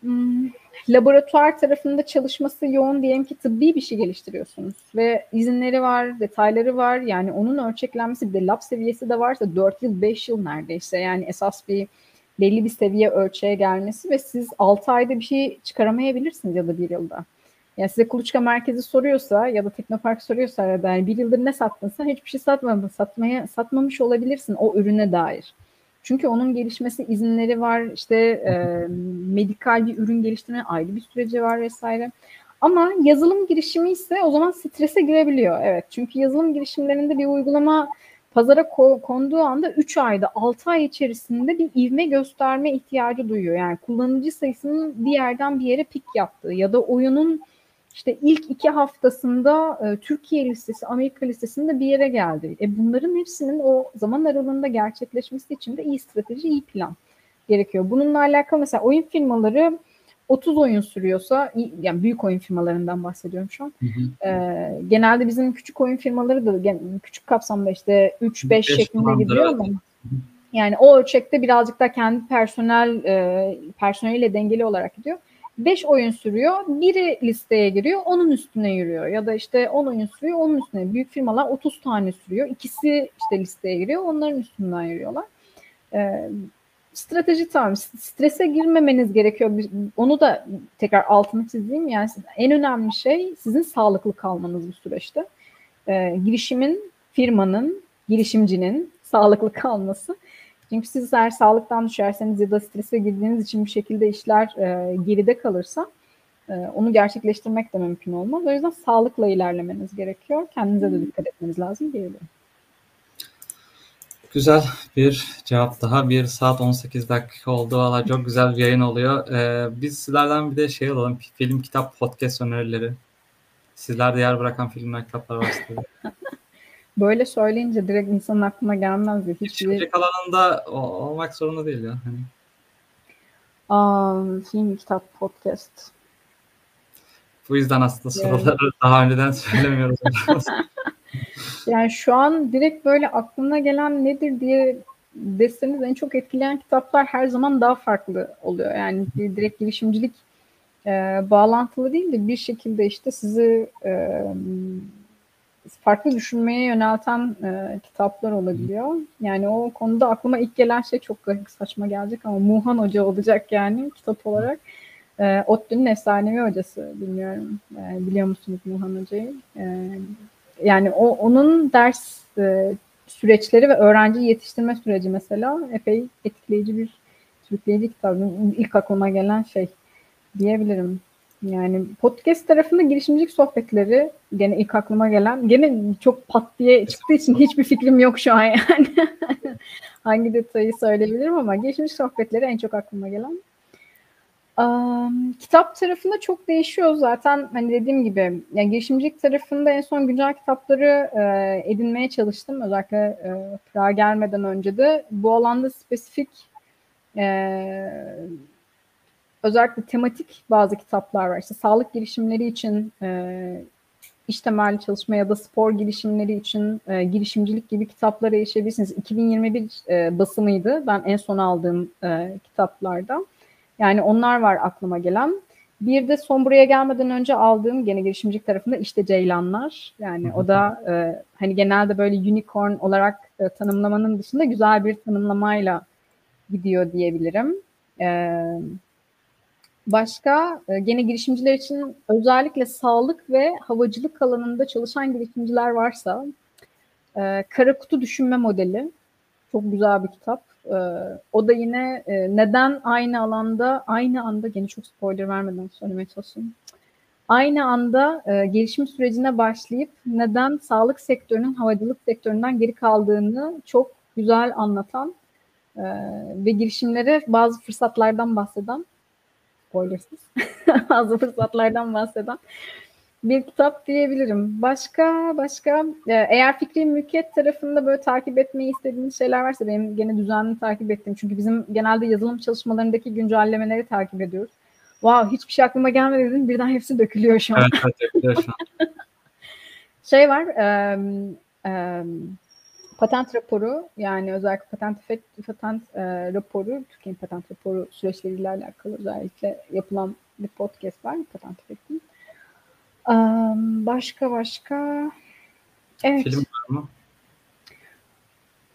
Speaker 2: Hmm, laboratuvar tarafında çalışması yoğun diyelim ki tıbbi bir şey geliştiriyorsunuz ve izinleri var, detayları var. Yani onun ölçeklenmesi bir de lab seviyesi de varsa 4 yıl, 5 yıl neredeyse. Yani esas bir belli bir seviye ölçeğe gelmesi ve siz 6 ayda bir şey çıkaramayabilirsiniz ya da bir yılda. Yani size kuluçka merkezi soruyorsa ya da Teknopark soruyorsa ya yani bir yıldır ne sattınsa hiçbir şey satmadın. Satmaya, satmamış olabilirsin o ürüne dair. Çünkü onun gelişmesi izinleri var, işte e, medikal bir ürün geliştirme ayrı bir süreci var vesaire. Ama yazılım girişimi ise o zaman strese girebiliyor. Evet çünkü yazılım girişimlerinde bir uygulama pazara ko- konduğu anda 3 ayda 6 ay içerisinde bir ivme gösterme ihtiyacı duyuyor. Yani kullanıcı sayısının bir yerden bir yere pik yaptığı ya da oyunun işte ilk iki haftasında e, Türkiye listesi, Amerika listesinde bir yere geldi. E bunların hepsinin o zaman aralığında gerçekleşmesi için de iyi strateji, iyi plan gerekiyor. Bununla alakalı mesela oyun firmaları 30 oyun sürüyorsa, yani büyük oyun firmalarından bahsediyorum şu an. Hı hı. E, genelde bizim küçük oyun firmaları da küçük kapsamda işte 3-5 şeklinde gidiyor ama yani o ölçekte birazcık da kendi personel e, personeliyle dengeli olarak gidiyor. 5 oyun sürüyor. Biri listeye giriyor. Onun üstüne yürüyor. Ya da işte 10 oyun sürüyor. Onun üstüne. Büyük firmalar 30 tane sürüyor. İkisi işte listeye giriyor. Onların üstünden yürüyorlar. Ee, strateji tamam. Strese girmemeniz gerekiyor. Onu da tekrar altını çizeyim. Yani en önemli şey sizin sağlıklı kalmanız bu süreçte. Ee, girişimin, firmanın, girişimcinin sağlıklı kalması. Çünkü siz eğer sağlıktan düşerseniz ya da strese girdiğiniz için bir şekilde işler e, geride kalırsa e, onu gerçekleştirmek de mümkün olmaz. O yüzden sağlıkla ilerlemeniz gerekiyor. Kendinize de dikkat etmeniz lazım diyebilirim.
Speaker 1: Güzel bir cevap daha. Bir saat 18 dakika oldu. Valla çok güzel bir yayın oluyor. Ee, biz sizlerden bir de şey alalım. Film, kitap, podcast önerileri. Sizlerde yer bırakan filmler, kitaplar varsa
Speaker 2: Böyle söyleyince direkt insanın aklına gelmez.
Speaker 1: Hiçbir Düşünecek alanında olmak zorunda değil ya. Hani.
Speaker 2: Um, film, kitap, podcast.
Speaker 1: Bu yüzden aslında soruları daha önceden söylemiyoruz.
Speaker 2: yani şu an direkt böyle aklına gelen nedir diye deseniz en çok etkileyen kitaplar her zaman daha farklı oluyor. Yani direkt girişimcilik e, bağlantılı değil de bir şekilde işte sizi e, farklı düşünmeye yönelten e, kitaplar olabiliyor. Yani o konuda aklıma ilk gelen şey çok saçma gelecek ama Muhan Hoca olacak yani kitap olarak. E, ODTÜ'nün efsanevi hocası bilmiyorum. E, biliyor musunuz Muhan Hoca'yı? E, yani o onun ders e, süreçleri ve öğrenci yetiştirme süreci mesela epey etkileyici bir sürükleyici kitap. İlk aklıma gelen şey diyebilirim. Yani podcast tarafında girişimcilik sohbetleri gene ilk aklıma gelen gene çok pat diye çıktığı için hiçbir fikrim yok şu an yani. Hangi detayı söyleyebilirim ama girişimcilik sohbetleri en çok aklıma gelen. Um, kitap tarafında çok değişiyor zaten hani dediğim gibi yani girişimcilik tarafında en son güncel kitapları e, edinmeye çalıştım özellikle e, Prag'a gelmeden önce de bu alanda spesifik e, özellikle tematik bazı kitaplar var. İşte sağlık girişimleri için e, iş temelli çalışma ya da spor girişimleri için e, girişimcilik gibi kitaplara erişebilirsiniz. 2021 e, basımıydı. Ben en son aldığım e, kitaplardan. Yani onlar var aklıma gelen. Bir de son buraya gelmeden önce aldığım gene girişimcilik tarafında işte Ceylanlar. Yani o da e, hani genelde böyle unicorn olarak e, tanımlamanın dışında güzel bir tanımlamayla gidiyor diyebilirim. E, başka e, gene girişimciler için özellikle sağlık ve havacılık alanında çalışan girişimciler varsa e, Kara Kutu Düşünme Modeli çok güzel bir kitap. E, o da yine neden aynı alanda, aynı anda, gene çok spoiler vermeden söylemeye çalışayım. Aynı anda gelişim sürecine başlayıp neden sağlık sektörünün havacılık sektöründen geri kaldığını çok güzel anlatan ve girişimlere bazı fırsatlardan bahseden, spoilersız, bazı fırsatlardan bahseden bir kitap diyebilirim. Başka başka e, eğer fikri mülkiyet tarafında böyle takip etmeyi istediğiniz şeyler varsa benim gene düzenli takip ettiğim çünkü bizim genelde yazılım çalışmalarındaki güncellemeleri takip ediyoruz. Wow hiçbir şey aklıma gelmedi dedim birden hepsi dökülüyor şu an.
Speaker 1: Evet, evet dökülüyor şu an.
Speaker 2: şey var e, e, patent raporu yani özellikle patent efekt, patent e, raporu Türkiye'nin patent raporu süreçleriyle alakalı özellikle yapılan bir podcast var patent efektin başka başka. Evet.
Speaker 1: Film var mı?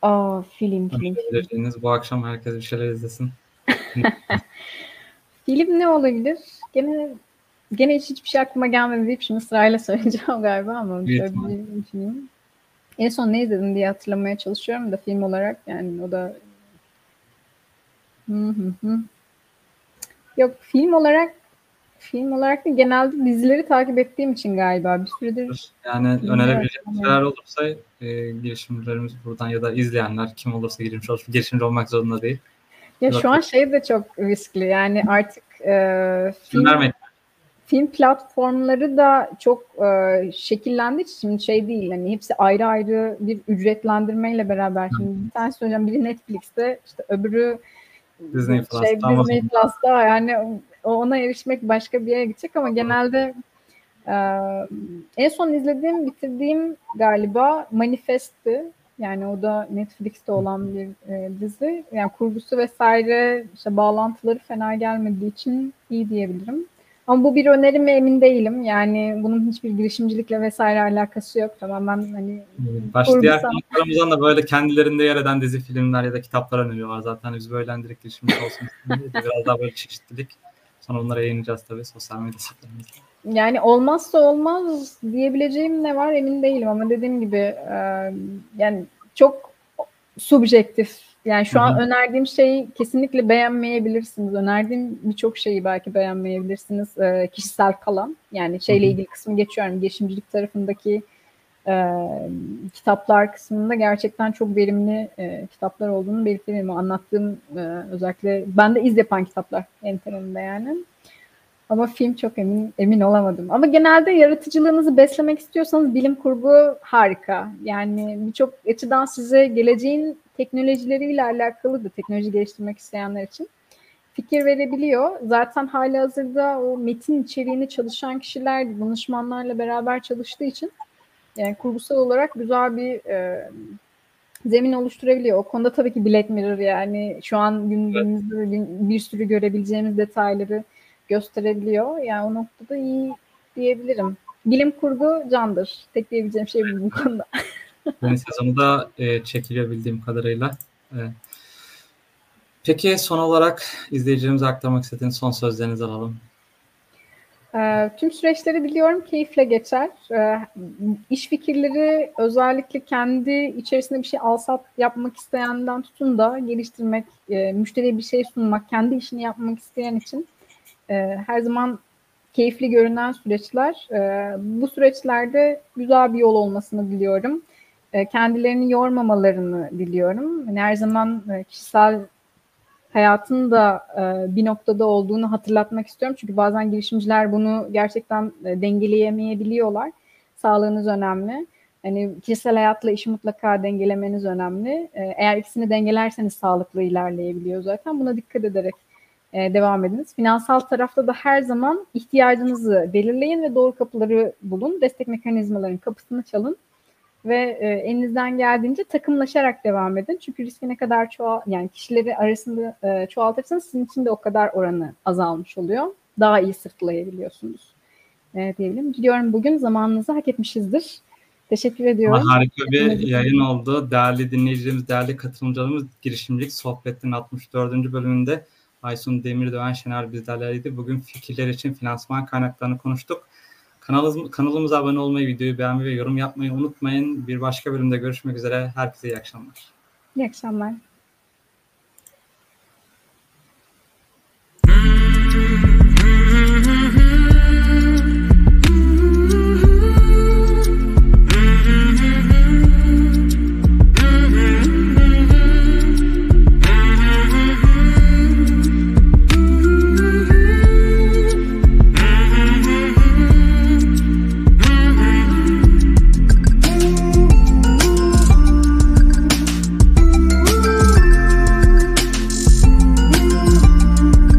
Speaker 2: Aa, film, film.
Speaker 1: Dediğiniz bu akşam herkes bir şeyler izlesin.
Speaker 2: film ne olabilir? Gene gene hiç hiçbir şey aklıma gelmedi deyip şimdi sırayla söyleyeceğim galiba ama bir düşüneyim. En son ne izledim diye hatırlamaya çalışıyorum da film olarak yani o da hı hı hı. Yok film olarak film olarak da genelde dizileri takip ettiğim için galiba bir süredir.
Speaker 1: Yani önerebileceğim şeyler olursa e, girişimcilerimiz buradan ya da izleyenler kim olursa girişimci olur. Girişimci olmak zorunda değil.
Speaker 2: Ya şu an şey de çok riskli yani artık e, film, film platformları da çok e, şekillendi şimdi şey değil hani hepsi ayrı ayrı bir ücretlendirmeyle beraber şimdi bir tanesi söyleyeceğim biri Netflix'te işte öbürü
Speaker 1: Disney Plus'ta,
Speaker 2: şey, Disney Plus'ta yani ona erişmek başka bir yere gidecek ama genelde e, en son izlediğim, bitirdiğim galiba Manifest'ti. Yani o da Netflix'te olan bir e, dizi. Yani kurgusu vesaire işte bağlantıları fena gelmediği için iyi diyebilirim. Ama bu bir öneri mi emin değilim. Yani bunun hiçbir girişimcilikle vesaire alakası yok. Tamamen hani
Speaker 1: Başka diğer konuklarımızdan da böyle kendilerinde yer eden dizi filmler ya da kitaplar öneriyorlar. Zaten biz böyle direkt girişimci olsun. Biraz daha böyle çeşitlilik. Sonra onları yayınlayacağız tabii sosyal medya sitelerimizde.
Speaker 2: Yani olmazsa olmaz diyebileceğim ne var emin değilim ama dediğim gibi yani çok subjektif. Yani şu Hı-hı. an önerdiğim şeyi kesinlikle beğenmeyebilirsiniz. Önerdiğim birçok şeyi belki beğenmeyebilirsiniz. E, kişisel kalan. Yani şeyle Hı-hı. ilgili kısmı geçiyorum. Girişimcilik tarafındaki e, kitaplar kısmında gerçekten çok verimli e, kitaplar olduğunu belirtebilirim. Anlattığım e, özellikle ben de iz yapan kitaplar en temelinde yani. Ama film çok emin emin olamadım. Ama genelde yaratıcılığınızı beslemek istiyorsanız bilim kurgu harika. Yani birçok açıdan size geleceğin teknolojileriyle alakalı da teknoloji geliştirmek isteyenler için fikir verebiliyor. Zaten hali hazırda o metin içeriğini çalışan kişiler danışmanlarla beraber çalıştığı için yani kurgusal olarak güzel bir e, zemin oluşturabiliyor. O konuda tabii ki Black Mirror yani şu an gündemimizde evet. bir sürü görebileceğimiz detayları gösterebiliyor. Yani o noktada iyi diyebilirim. Bilim kurgu candır. Tek diyebileceğim şey bu konuda.
Speaker 1: Yeni sezonu da e, çekiliyor bildiğim kadarıyla. E, peki son olarak izleyicilerimize aktarmak istediğiniz son sözlerinizi alalım.
Speaker 2: Ee, tüm süreçleri biliyorum keyifle geçer. Ee, iş fikirleri özellikle kendi içerisinde bir şey alsat yapmak isteyenden tutun da geliştirmek, e, müşteriye bir şey sunmak, kendi işini yapmak isteyen için e, her zaman keyifli görünen süreçler. E, bu süreçlerde güzel bir yol olmasını diliyorum. Kendilerini yormamalarını diliyorum. Yani her zaman kişisel hayatın da e, bir noktada olduğunu hatırlatmak istiyorum. Çünkü bazen girişimciler bunu gerçekten e, dengeleyemeyebiliyorlar. Sağlığınız önemli. Hani kişisel hayatla işi mutlaka dengelemeniz önemli. E, eğer ikisini dengelerseniz sağlıklı ilerleyebiliyor zaten. Buna dikkat ederek e, devam ediniz. Finansal tarafta da her zaman ihtiyacınızı belirleyin ve doğru kapıları bulun. Destek mekanizmaların kapısını çalın ve e, elinizden geldiğince takımlaşarak devam edin. Çünkü riski ne kadar çoğal yani kişileri arasında e, çoğaltırsanız sizin için de o kadar oranı azalmış oluyor. daha iyi sırtlayabiliyorsunuz e, diyelim. Diliyorum bugün zamanınızı hak etmişizdir. Teşekkür ediyorum.
Speaker 1: Harika bir yayın oldu. Değerli dinleyicilerimiz, değerli katılımcılarımız girişimcilik sohbetinin 64. bölümünde Aysun Demirdoğan Şener bizlerleydi. Bugün fikirler için finansman kaynaklarını konuştuk. Kanalımız, kanalımıza abone olmayı, videoyu beğenmeyi ve yorum yapmayı unutmayın. Bir başka bölümde görüşmek üzere. Herkese iyi akşamlar.
Speaker 2: İyi akşamlar.